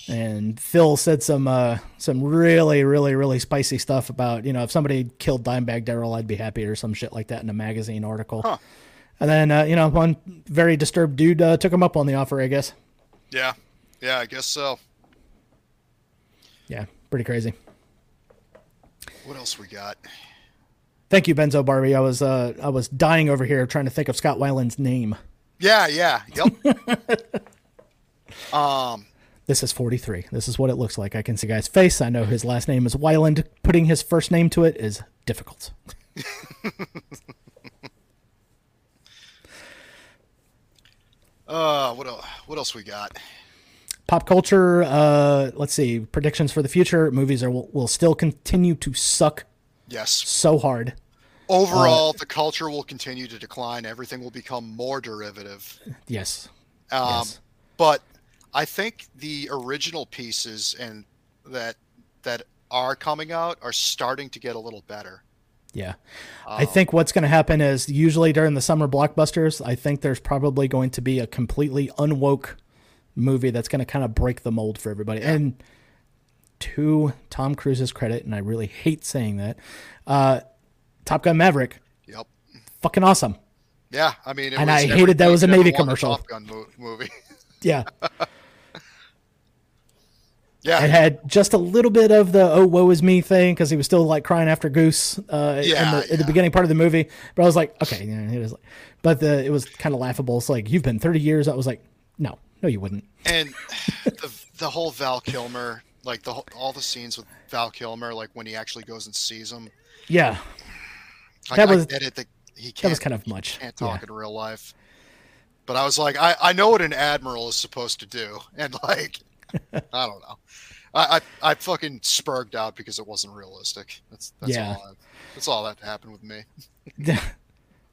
And Phil said some uh, some really, really, really spicy stuff about you know if somebody killed Dimebag Daryl, I'd be happy or some shit like that in a magazine article. Huh. And then uh, you know one very disturbed dude uh, took him up on the offer, I guess. Yeah. Yeah, I guess so. Yeah, pretty crazy. What else we got? Thank you, Benzo Barbie. I was uh, I was dying over here trying to think of Scott Weiland's name. Yeah, yeah. Yep. um This is 43. This is what it looks like. I can see guy's face. I know his last name is Weiland. Putting his first name to it is difficult. uh what else what else we got? Pop culture, uh, let's see, predictions for the future. Movies are will, will still continue to suck Yes. so hard. Overall, Uh, the culture will continue to decline. Everything will become more derivative. Yes. Um, yes. But I think the original pieces and that that are coming out are starting to get a little better. Yeah. Um, I think what's going to happen is usually during the summer blockbusters, I think there's probably going to be a completely unwoke movie that's going to kind of break the mold for everybody. And to Tom Cruise's credit, and I really hate saying that, uh, Top Gun Maverick, Yep. fucking awesome. Yeah, I mean, it And was I hated that was a Navy commercial. Top Gun mo- movie. Yeah. Yeah, It had just a little bit of the "oh woe is me" thing because he was still like crying after Goose uh, in, Yeah, the, in the yeah. beginning part of the movie. But I was like, okay, yeah, it was like, but the it was kind of laughable. It's like you've been 30 years. I was like, no, no, you wouldn't. and the the whole Val Kilmer, like the whole, all the scenes with Val Kilmer, like when he actually goes and sees him. Yeah, Like, That I was- get it that he can't that was kind of much. can't Yeah. talk in real life. But I was like, I, I know what an admiral is supposed to do, and like, I don't know. I, I I fucking spurged out because it wasn't realistic. That's that's Yeah. all. I, that's all that happened with me.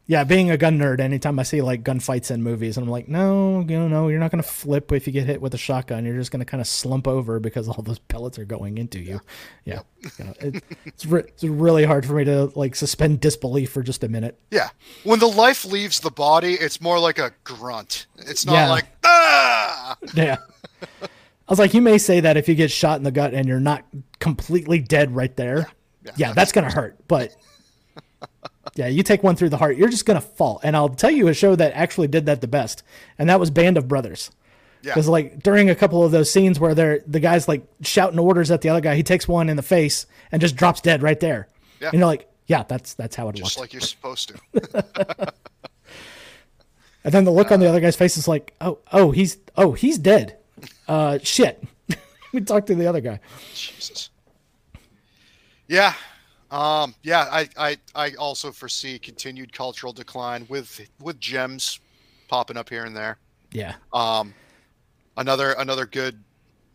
Yeah, being a gun nerd, anytime I see like gunfights in movies, and I'm like, no, you know, you're not going to flip if you get hit with a shotgun. You're just going to kind of slump over because all those pellets are going into you. Yeah, you know, it, it's re- it's really hard for me to like suspend disbelief for just a minute. Yeah. When the life leaves the body, it's more like a grunt. It's not Yeah. like ah. Yeah. I was like, you may say that if you get shot in the gut and you're not completely dead right there. Yeah. Yeah, that's going to hurt. But yeah, you take one through the heart, you're just going to fall. And I'll tell you a show that actually did that the best, and that was Band of Brothers. Yeah. Because like during a couple of those scenes where they're the guy's like shouting orders at the other guy, he takes one in the face and just drops dead right there. Yeah. And you're like, yeah, that's that's how it Just works. like you're supposed to. And then the look on the uh, other guy's face is like, oh, oh, he's oh, he's dead. Uh, shit. we talked to the other guy. Jesus. Yeah. Um, yeah, I, I, I also foresee continued cultural decline with with gems popping up here and there. Yeah. Um, another another good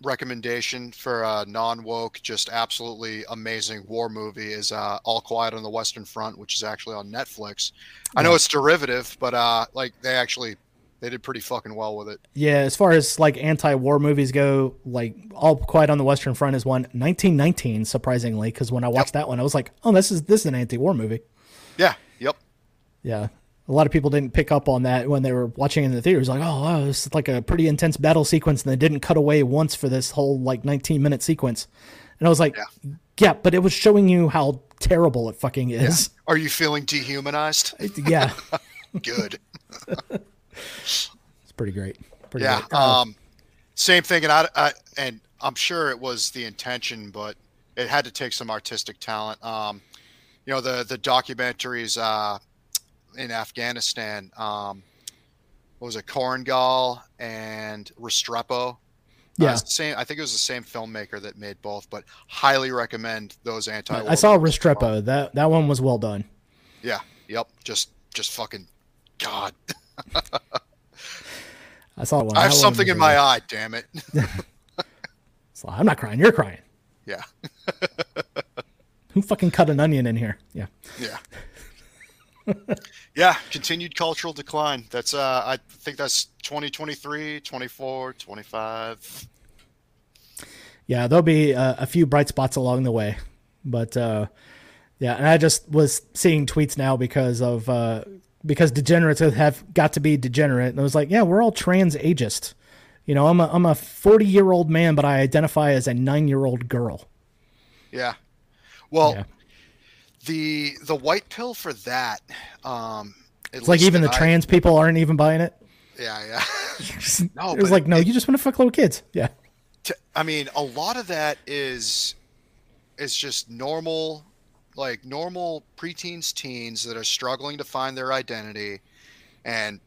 recommendation for a non woke, just absolutely amazing war movie is uh, All Quiet on the Western Front, which is actually on Netflix. I know it's derivative, but uh, like they actually they did pretty fucking well with it. Yeah, as far as like anti-war movies go, like All Quiet on the Western Front is one 1919 surprisingly because when I watched that one I was like, "Oh, this is this is an anti-war movie." Yeah. Yep. Yeah. A lot of people didn't pick up on that when they were watching in the theaters like, "Oh, wow, this is like a pretty intense battle sequence and they didn't cut away once for this whole like 19-minute sequence." And I was like, Yeah. "Yeah, but it was showing you how terrible it fucking is." Are you feeling dehumanized? Yeah. Good. it's pretty great. Pretty yeah. great. Uh, Um, same thing, and I, I and I'm sure it was the intention, but it had to take some artistic talent. Um, you know, the the documentaries uh, in Afghanistan. Um, what was it, Korengal and Restrepo? Uh, Yeah. the same. I think it was the same filmmaker that made both, but highly recommend those anti. I saw Restrepo. That that one was well done. Yeah. Yep. Just just fucking God. I saw one. I have That something in my eye. Damn it. Like, I'm not crying. You're crying. yeah. Who fucking cut an onion in here? Yeah. Yeah. yeah, continued cultural decline. That's uh I think that's 2023, 24, 25. Yeah, there'll be uh, a few bright spots along the way, but uh, yeah, and I just was seeing tweets now because of uh, because degenerates have got to be degenerate, and I was like, yeah, we're all trans ageist. You know, I'm a I'm a 40 year old man, but I identify as a nine year old girl. Yeah. Well, Yeah. the the white pill for that um It's like even the I- trans people aren't even buying it. Yeah, yeah. No, it was like, no, it- you just want to fuck little kids. Yeah. I mean, a lot of that is is just normal like normal preteens teens that are struggling to find their identity and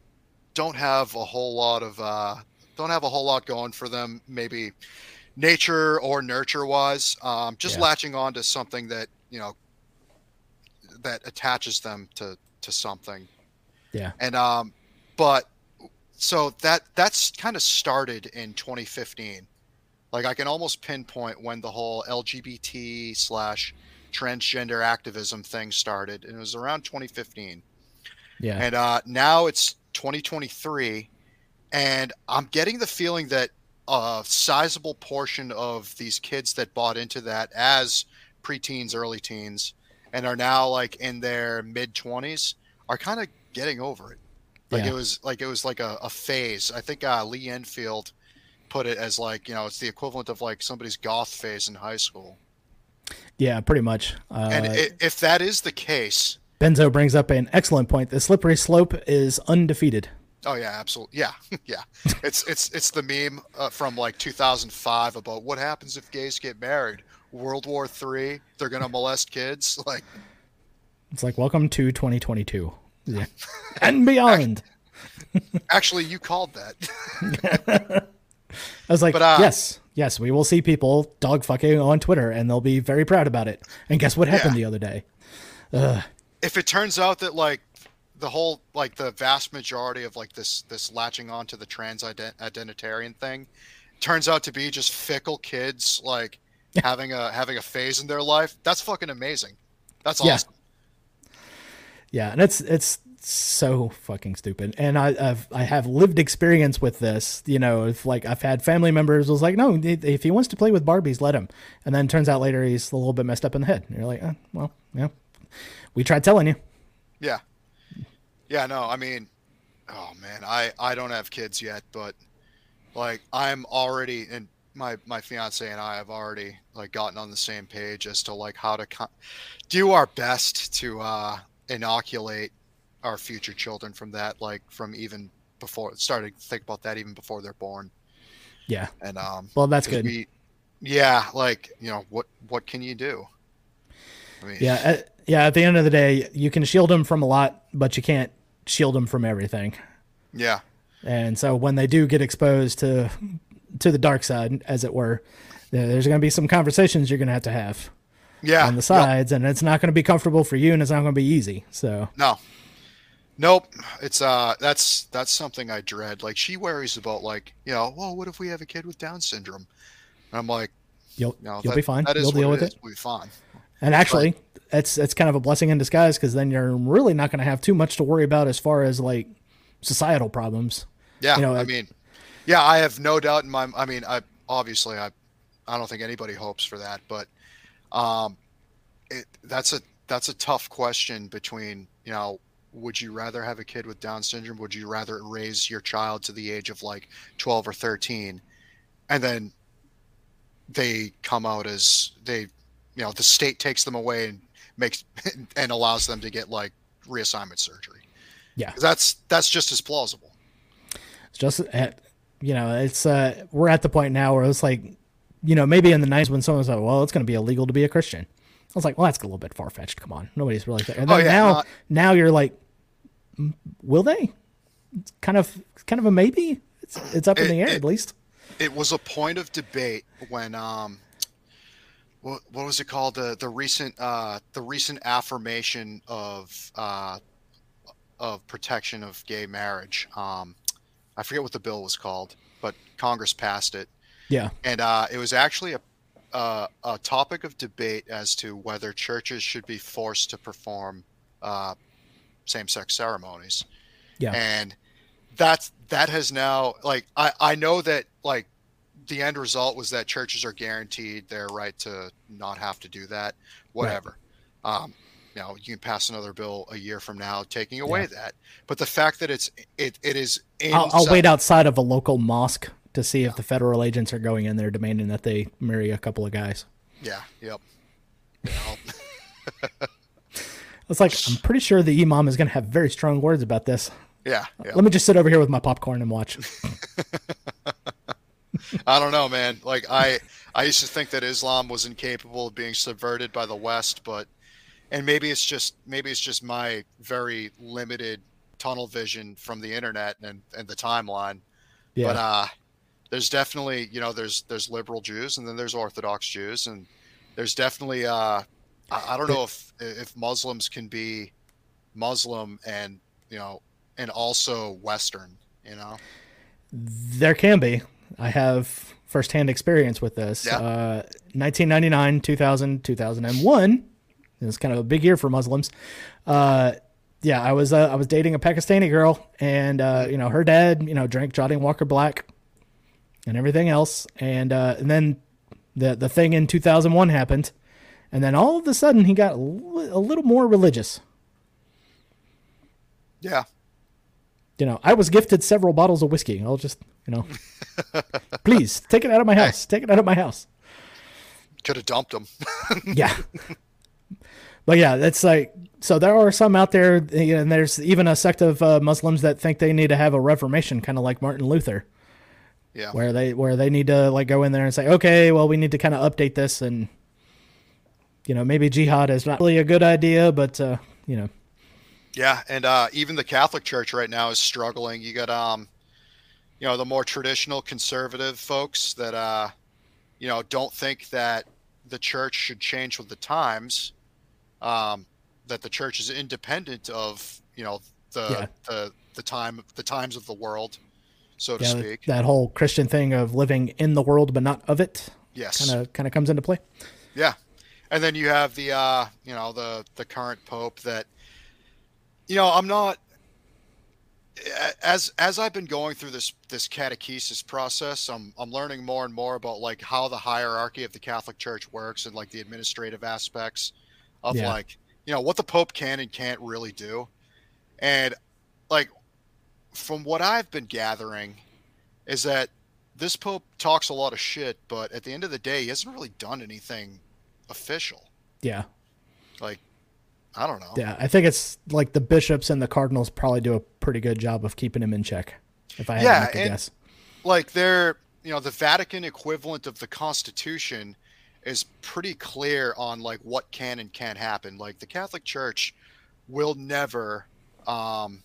don't have a whole lot of uh don't have a whole lot going for them maybe nature or nurture wise um just Yeah. latching on to something that you know that attaches them to to something Yeah. and um but so that that's kind of started in 2015 like i can almost pinpoint when the whole lgbt slash transgender activism thing started and it was around 2015 Yeah. and uh, now it's 2023 and i'm getting the feeling that a sizable portion of these kids that bought into that as preteens early teens and are now like in their mid 20s are kind of getting over it like Yeah. it was like it was like a, a phase i think uh, lee enfield put it as like you know it's the equivalent of like somebody's goth phase in high school yeah, pretty much. Uh, and if that is the case Benzo brings up an excellent point. The slippery slope is undefeated. Oh yeah, absolutely. Yeah, yeah. It's it's it's the meme uh, from like 2005 about what happens if gays get married. World War Three, they're gonna molest kids. Like, It's like welcome to 2022. Yeah. and beyond. actually, you called that. I was like, But, uh, yes, yes, we will see people dog fucking on Twitter and they'll be very proud about it. And guess what happened Yeah. the other day? if it turns out that like the whole like the vast majority of like this this latching on to the trans ident- identitarian thing turns out to be just fickle kids like having a having a phase in their life, that's fucking amazing. That's Yeah. awesome. Yeah, and it's it's so fucking stupid. And I I've, I have lived experience with this. You know, if like I've had family members was like, no, if he wants to play with Barbies, let him. And then turns out later he's a little bit messed up in the head. And you're like, eh, well, yeah, we tried telling you. Yeah, yeah. No, I mean, oh man, I I don't have kids yet, but like I'm already and my my fiance and I have already like gotten on the same page as to like how to co- do our best to uh inoculate our future children from that, like from even before starting to think about that even before they're born. Yeah. And um well that's good. We, yeah, like, you know, what what can you do? I mean, yeah, at, yeah, at the end of the day, you can shield them from a lot, but you can't shield them from everything. Yeah. And so when they do get exposed to to the dark side, as it were, there's going to be some conversations you're going to have to have yeah on the sides yep. and it's not going to be comfortable for you and it's not going to be easy so no nope. It's uh that's that's something i dread. Like she worries about like you know well what if we have a kid with down syndrome? And i'm like you'll, you know, you'll that, be fine. you'll deal with it, it. we'll be fine. And actually but, it's it's kind of a blessing in disguise because then you're really not going to have too much to worry about as far as like societal problems. Yeah you know i mean yeah i have no doubt in my i mean i obviously i i don't think anybody hopes for that but um, it, that's a that's a tough question between you know would you rather have a kid with down syndrome? Would you rather raise your child to the age of like 12 or 13 and then they come out as they you know the state takes them away and makes and allows them to get like reassignment surgery? Yeah. That's that's just as plausible. It's just at you know it's uh we're at the point now where it's like you know, maybe in the 90s when someone was like, well, it's going to be illegal to be a Christian. I was like, well, that's a little bit far fetched. Come on. Nobody's really there. And oh, then yeah, now, not... now you're like, will they? It's kind of, kind of a maybe. It's, it's up it, in the air it, at least. It was a point of debate when, um, what, what was it called? The, the recent, uh, the recent affirmation of, uh, of protection of gay marriage. Um, I forget what the bill was called, but Congress passed it yeah. And uh, it was actually a, uh, a topic of debate as to whether churches should be forced to perform uh, same-sex ceremonies. Yeah. And that's that has now like I I know that like the end result was that churches are guaranteed their right to not have to do that. Whatever. Right. Um, you know, you can pass another bill a year from now taking away yeah. that. But the fact that it's it, it is I'll, I'll wait outside of a local mosque to see if the federal agents are going in there demanding that they marry a couple of guys. Yeah. Yep. it's like I'm pretty sure the imam is going to have very strong words about this. Yeah, yeah. Let me just sit over here with my popcorn and watch. I don't know, man. Like I, I used to think that Islam was incapable of being subverted by the West, but, and maybe it's just maybe it's just my very limited tunnel vision from the internet and and the timeline. Yeah. But uh, there's definitely you know there's there's liberal Jews and then there's Orthodox Jews. And there's definitely uh, I, I don't know if if Muslims can be Muslim and you know and also Western you know? There can be. I have firsthand experience with this. Yeah. uh, 1999 2000 2001 it's kind of a big year for Muslims. Uh, yeah, I was uh, I was dating a Pakistani girl, and uh, you know her dad, you know, drank Johnnie Walker Black, and everything else. And uh, and then the the thing in 2001 happened, and then all of a sudden he got a, little more religious. Yeah. You know, I was gifted several bottles of whiskey. I'll just, you know, please take it out of my house. Take it out of my house. Could have dumped them. yeah. But yeah, that's like so. There are some out there, and there's even a sect of uh, Muslims that think they need to have a reformation, kind of like Martin Luther. Yeah. Where they where they need to like go in there and say, okay, well, we need to kind of update this, and you know, maybe jihad is not really a good idea, but uh, you know. Yeah, and uh, even the Catholic Church right now is struggling. You got um, you know, the more traditional conservative folks that uh, you know, don't think that the church should change with the times. Um, that the church is independent of you know the yeah. the the time the times of the world so to yeah, speak. That whole Christian thing of living in the world but not of it. Yes. Kind of kind of comes into play. Yeah. And then you have the uh, you know, the the current pope that you know, I'm not as as I've been going through this this catechesis process, I'm I'm learning more and more about like how the hierarchy of the Catholic Church works and like the administrative aspects of Yeah. like you know what the Pope can and can't really do, and like from what I've been gathering, is that this Pope talks a lot of shit, but at the end of the day, he hasn't really done anything official. Yeah. Like I don't know. Yeah. I think it's like the bishops and the cardinals probably do a pretty good job of keeping him in check. If I had Yeah, to make a and- guess. like they're you know the vatican equivalent of the constitution is pretty clear on like what can and can't happen like the catholic church will never um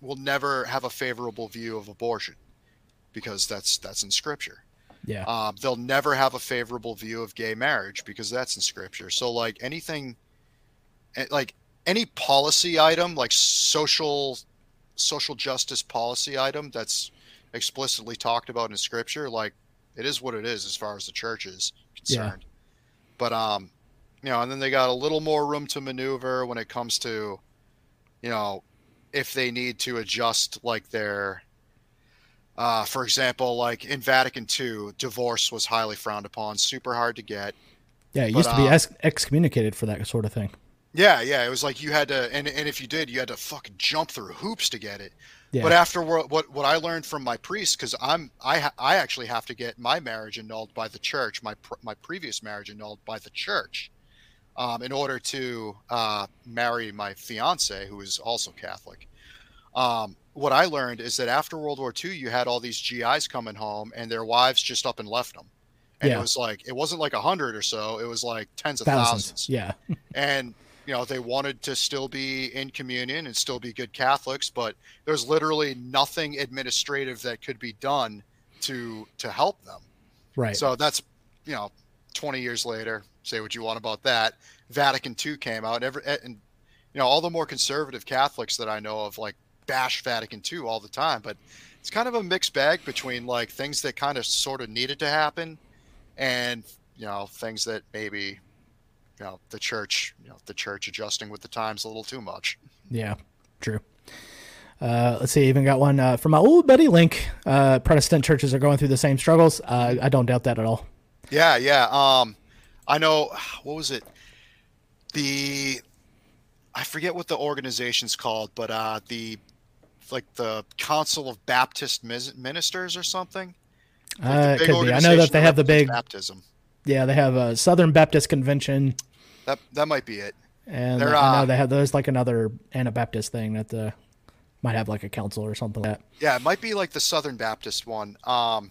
will never have a favorable view of abortion because that's that's in scripture. Yeah. um, they'll never have a favorable view of gay marriage because that's in scripture. So like anything eh, like any policy item like social social justice policy item that's explicitly talked about in scripture like it is what it is as far as the church is concerned. But um you know and then they got a little more room to maneuver when it comes to you know if they need to adjust like their uh, for example, like in Vatican II, divorce was highly frowned upon, super hard to get. yeah. It but, used to be uh, ex- excommunicated for that sort of thing. Yeah, yeah, it was like you had to, and, and if you did, you had to fucking jump through hoops to get it. Yeah. But after what what, what I learned from my priest, because I'm I ha- I actually have to get my marriage annulled by the church, my pr- my previous marriage annulled by the church, um, in order to uh, marry my fiance, who is also Catholic. Um, what I learned is that after World War II, you had all these GIs coming home, and their wives just up and left them. And Yeah. it was like it wasn't like a hundred or so; it was like tens of Thousands. thousands Yeah. and you know they wanted to still be in communion and still be good catholics but there's literally nothing administrative that could be done to to help them Right. so that's you know 20 years later say what you want about that vatican ii came out and, every, and you know all the more conservative catholics that i know of like bash vatican ii all the time but it's kind of a mixed bag between like things that kind of sort of needed to happen and you know things that maybe you know the church you know the church adjusting with the times a little too much Yeah, true. Uh, let's see, even got one uh, from my old buddy Link. Uh, Protestant churches are going through the same struggles. Uh, I don't doubt that at all. Yeah yeah um i know what was it the i forget what the organization's called but uh the like the council of baptist ministers or something Like Uh, could be. I know that they have the big, baptism yeah, they have a Southern Baptist Convention, that that might be it and They're, I know uh, they have there's like another Anabaptist thing that the might have like a council or something like that. Yeah, it might be like the Southern Baptist one. Um,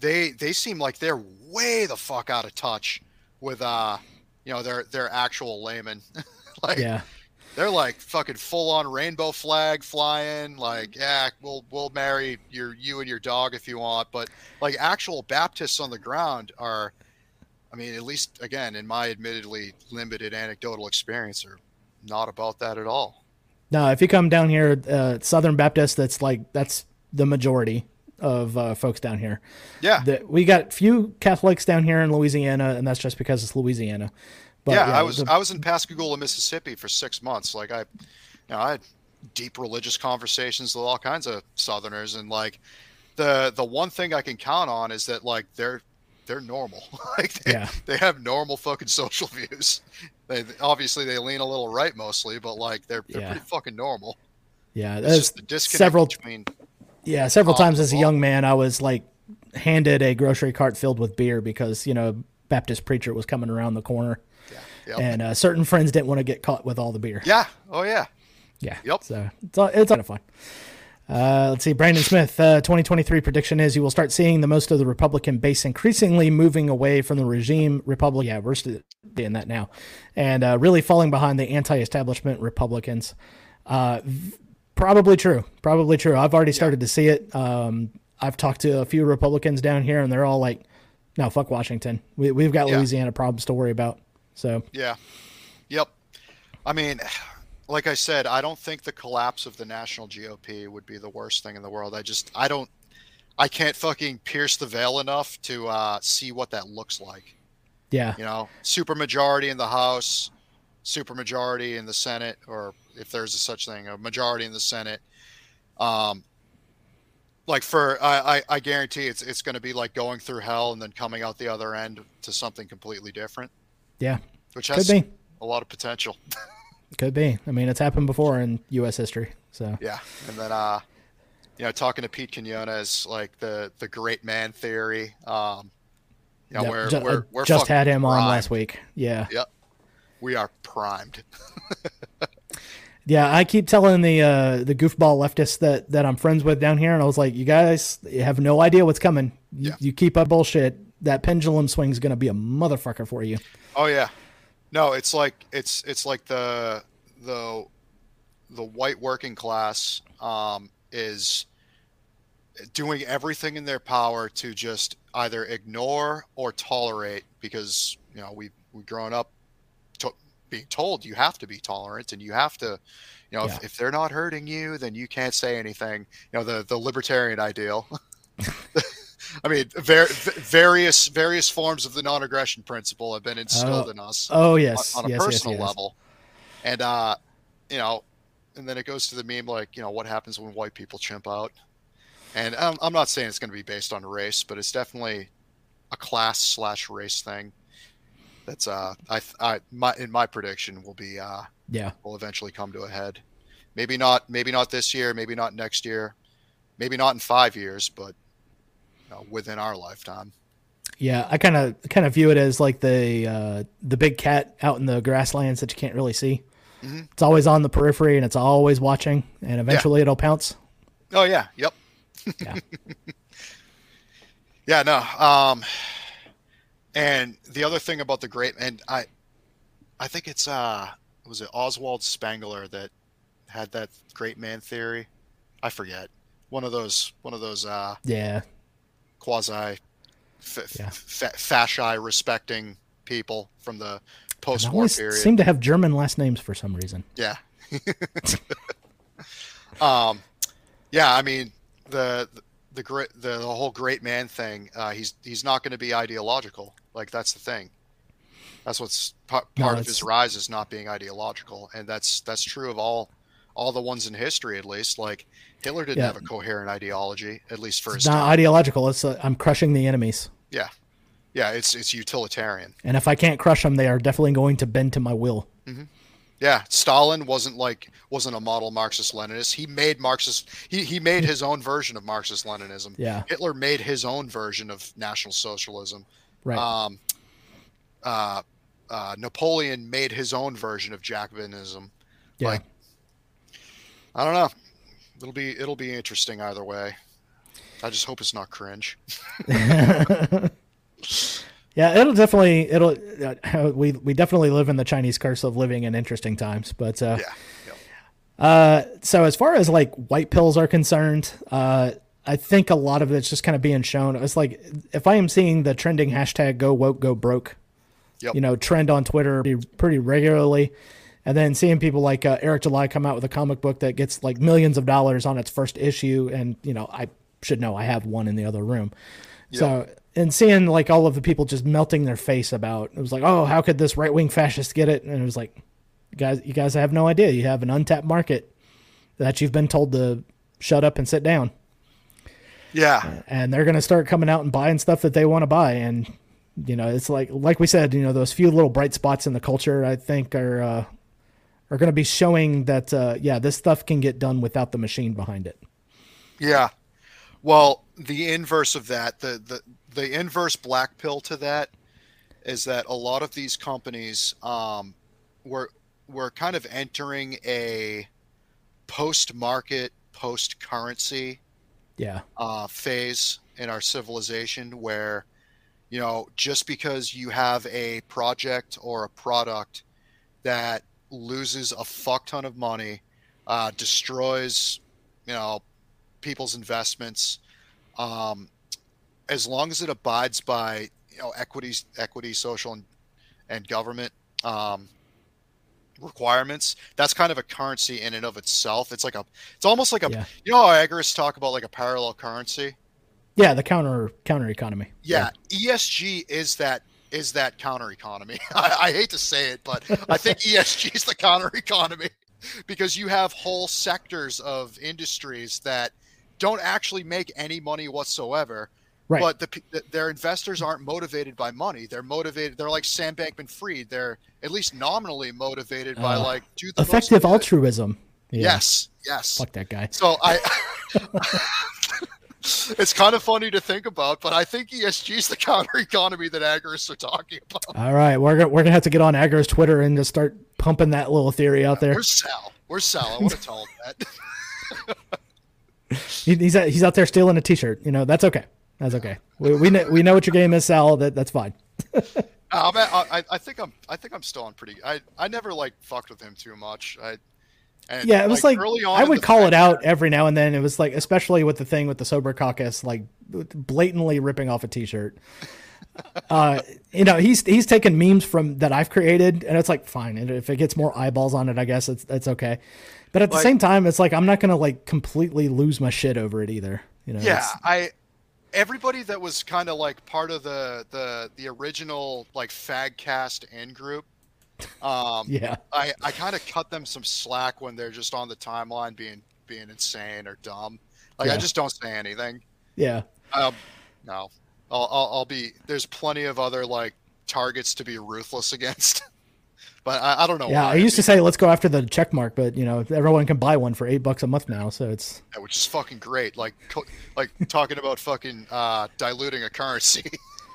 they they seem like they're way the fuck out of touch with uh, you know, their their actual laymen. like Yeah, they're like fucking full on rainbow flag flying. Like, yeah, we'll we'll marry your you and your dog if you want, but like actual Baptists on the ground are. I mean, at least again, in my admittedly limited anecdotal experience, are not about that at all. no, if you come down here, uh, Southern Baptist, that's like that's the majority of uh, folks down here. Yeah, The, we got few Catholics down here in Louisiana, and that's just because it's Louisiana. But yeah, I was the- I was in Pascagoula, Mississippi for six months. Like I, you know, I had deep religious conversations with all kinds of Southerners, and like the the one thing I can count on is that like they're they're normal. like they, Yeah. they have normal fucking social views. They obviously they lean a little right mostly, but like they're they're Yeah. pretty fucking normal. yeah, It's that's the disconnect several between Yeah, several Oh, times as a young man, I was like handed a grocery cart filled with beer because you know Baptist preacher was coming around the corner, yeah, yep. and uh, certain friends didn't want to get caught with all the beer. yeah, oh yeah, Yeah. Yep. So it's all, it's kind of fun. Uh, let's see. Brandon Smith, uh, 2023 prediction is you will start seeing the most of the Republican base increasingly moving away from the regime. Republic, yeah, we're still in that now, and uh, really falling behind the anti-establishment Republicans. Uh, v- probably true. Probably true. I've already started to see it. Um, I've talked to a few Republicans down here, and they're all like, "No, fuck Washington. We, we've got Yeah. Louisiana problems to worry about." So Yeah. Yep. I mean, like I said, I don't think the collapse of the national GOP would be the worst thing in the world. I just, I don't, I can't fucking pierce the veil enough to uh, see what that looks like. yeah, You know, supermajority in the House, supermajority in the Senate, or if there's a such thing, a majority in the Senate. Um, like for I, I, I guarantee it's it's going to be like going through hell and then coming out the other end to something completely different. Yeah, which could be. a lot of potential. Could be. I mean, it's happened before in U.S. history. So Yeah, and then uh, you know, talking to Pete Quinones, like the the great man theory. Um, you know, Yep, we're, ju- we're we're just had him on last week. Yeah, Yep. We are primed. yeah. I keep telling the uh, the goofball leftists that that I'm friends with down here, and I was like, you guys have no idea what's coming. You, Yeah. you keep up bullshit. That pendulum swing is going to be a motherfucker for you. Oh yeah, no, it's like it's it's like the the the white working class um, is doing everything in their power to just either ignore or tolerate because you know we we've grown up being told you have to be tolerant and you have to you know Yeah. if, if they're not hurting you then you can't say anything you know the the libertarian ideal I mean, ver- various various forms of the non-aggression principle have been instilled Oh, in us Oh yes, on, on a yes, yes, personal yes. level, and uh, you know, and then it goes to the meme like, you know, what happens when white people chimp out? And I'm, I'm not saying it's going to be based on race, but it's definitely a class slash race thing. That's uh, I, I my in my prediction will be uh, Yeah, will eventually come to a head. Maybe not, maybe not this year, maybe not next year, maybe not in five years, but you know, within our lifetime. yeah. I kind of kind of view it as like the uh, the big cat out in the grasslands that you can't really see. Mhm. It's always on the periphery and it's always watching, and eventually it'll pounce. Oh yeah, yep. Yeah. yeah, no. Um and the other thing about the great and I I think it's uh was it Oswald Spengler that had that great man theory? I forget. One of those one of those uh Yeah, quasi f- Yeah. fa- fasci respecting people from the post-war always period. seem to have German last names for some reason. Yeah. um, yeah. I mean, the the great the, the whole great man thing. Uh, he's he's not going to be ideological. Like that's the thing. That's what's pa- No, part of his rise is not being ideological, and that's that's true of all all the ones in history, at least. Like Hitler didn't Yeah. have a coherent ideology, at least for It's his not time. ideological. It's uh, I'm crushing the enemies, yeah, yeah. it's it's utilitarian. and if I can't crush them, they are definitely going to bend to my will. Yeah, Stalin wasn't like wasn't a model Marxist Leninist. He made Marxist. He he made his own version of Marxist Leninism. Yeah, Hitler made his own version of National Socialism. right. Um, uh, uh, Napoleon made his own version of Jacobinism. yeah. like- I don't know. It'll be it'll be interesting either way. I just hope it's not cringe. yeah, it'll definitely it'll uh, we we definitely live in the Chinese curse of living in interesting times. But uh, Yeah. uh, so as far as like white pills are concerned, uh, I think a lot of it's just kind of being shown. It's like if I am seeing the trending hashtag "Go woke, go broke," Yep. you know, trend on Twitter pretty, pretty regularly, and then seeing people like uh, Eric July come out with a comic book that gets like millions of dollars on its first issue, and you know, I should know I have one in the other room. So and seeing like all of the people just melting their face about it was like, oh, how could this right wing fascist get it? And it was like, you guys, you guys have no idea. You have an untapped market that you've been told to shut up and sit down, Yeah. and they're gonna start coming out and buying stuff that they want to buy. And you know, it's like like we said, you know, those few little bright spots in the culture, I think, are uh, are gonna be showing that uh, yeah, this stuff can get done without the machine behind it. Yeah. Well, the inverse of that, the the the inverse black pill to that is that a lot of these companies um were were kind of entering a post market, post currency Yeah, uh, phase in our civilization where you know just because you have a project or a product that loses a fuck ton of money uh, destroys you know people's investments um, as long as it abides by you know equities equity social and, and government um, requirements that's kind of a currency in and of itself it's like a it's almost like a Yeah. you know how agorists talk about like a parallel currency yeah, the counter counter economy. yeah, esg is that is that counter economy I, I hate to say it but i think esg is the counter economy because you have whole sectors of industries that don't actually make any money whatsoever. Right. But the, the, their investors aren't motivated by money. They're motivated. They're like Sam Bankman-Fried. They're at least nominally motivated by Uh, like do the most Effective altruism. Yeah. Yes, yes. Fuck that guy. So I. it's kind of funny to think about, but I think ESG is the counter economy that agorists are talking about. All right, we're gonna, we're gonna have to get on Agro's Twitter and just start pumping that little theory out there. Where's Sal? Where's Sal? I want to tell him that. He, he's he's out there stealing a T-shirt. You know that's okay. That's okay. We we know, we know what your game is, Sal. That that's fine. Uh, man, I, I think I'm I think I'm still on pretty. I I never like fucked with him too much. I and Yeah, it was like, early on. I would call it out every now and then. It was like especially with the thing with the sober caucus, like blatantly ripping off a T-shirt. uh, you know, he's he's taken memes from that I've created, and it's like fine. And if it gets more eyeballs on it, I guess it's it's okay. But at the same time, it's like I'm not gonna like completely lose my shit over it either. You know? Yeah, I everybody that was kind of like part of the the the original like fagcast in group. Um, yeah, I, I kind of cut them some slack when they're just on the timeline being being insane or dumb. Like I just don't say anything. yeah. Um, no, I'll, I'll I'll be. There's plenty of other like targets to be ruthless against. But I, I don't know. Yeah. I used to say let's go after the check mark, but you know everyone can buy one for eight bucks a month now, so it's yeah, which is fucking great. Like like talking about fucking uh, diluting a currency.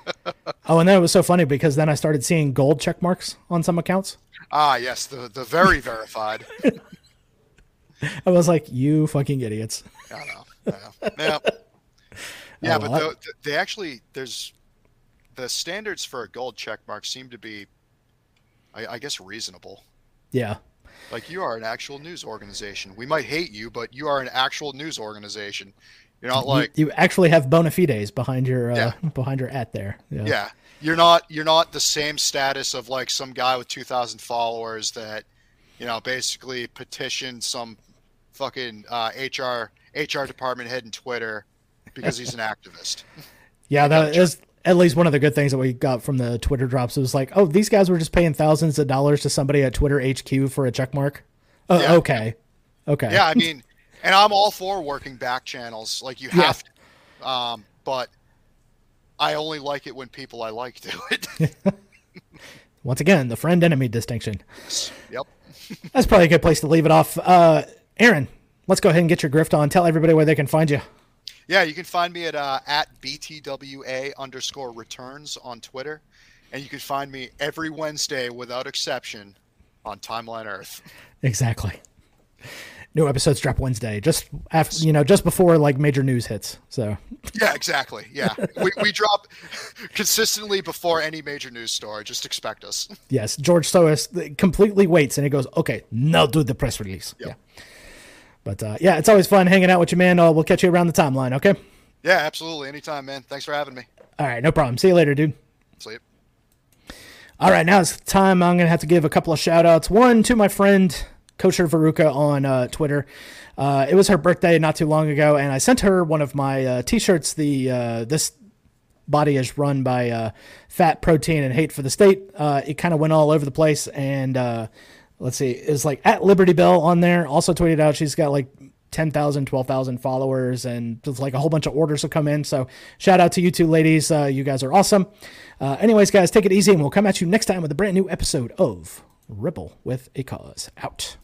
oh, and then it was so funny because then I started seeing gold check marks on some accounts. ah, yes, the the very verified. I was like, you fucking idiots. I know. Yeah. Yeah, yeah Oh, but the, they actually there's the standards for a gold check mark seem to be, I, I guess, reasonable. Yeah, Like you are an actual news organization. We might hate you, but you are an actual news organization. You're not like you, you actually have bona fides behind your uh, Yeah. behind your at there. Yeah. yeah. You're not you're not the same status of like some guy with 2,000 followers that you know basically petitioned some fucking uh, HR HR department head in Twitter because he's an activist. Yeah, that is at least one of the good things that we got from the Twitter drops. Was like, oh, these guys were just paying thousands of dollars to somebody at Twitter HQ for a check mark. Oh, Yeah. okay, okay. yeah, I mean, and I'm all for working back channels. Like you Yeah. have to, um, but I only like it when people I like do it. Once again, the friend enemy distinction. yep. That's probably a good place to leave it off. Uh, Aaron, let's go ahead and get your grift on. Tell everybody where they can find you. Yeah, you can find me at uh, at btwa underscore returns on Twitter, and you can find me every Wednesday without exception on Timeline Earth. Exactly. New episodes drop Wednesday, just after you know, just before like major news hits. So Yeah, exactly. Yeah, we, we drop consistently before any major news story. Just expect us. yes, George Soros completely waits and he goes, "Okay, now do the press release." Yep. Yeah. But uh, yeah, it's always fun hanging out with you, man. Uh, we'll catch you around the timeline. Okay. Yeah, absolutely. Anytime, man. Thanks for having me. All right, no problem. See you later, dude. Sleep. All right, now it's time. I'm going to have to give a couple of shout outs. One to my friend, Kosher Varuka on uh, Twitter. Uh, it was her birthday not too long ago, and I sent her one of my uh, t shirts. The uh, This body is run by uh, Fat Protein and Hate for the State. Uh, it kind of went all over the place, and uh, let's see, is like at Liberty Bell on there. Also tweeted out she's got like 10,000, 12,000 followers, and there's like a whole bunch of orders will come in. So shout out to you two ladies. Uh, you guys are awesome. Uh, anyways, guys, take it easy, and we'll come at you next time with a brand new episode of Ripple with a Cause. Out.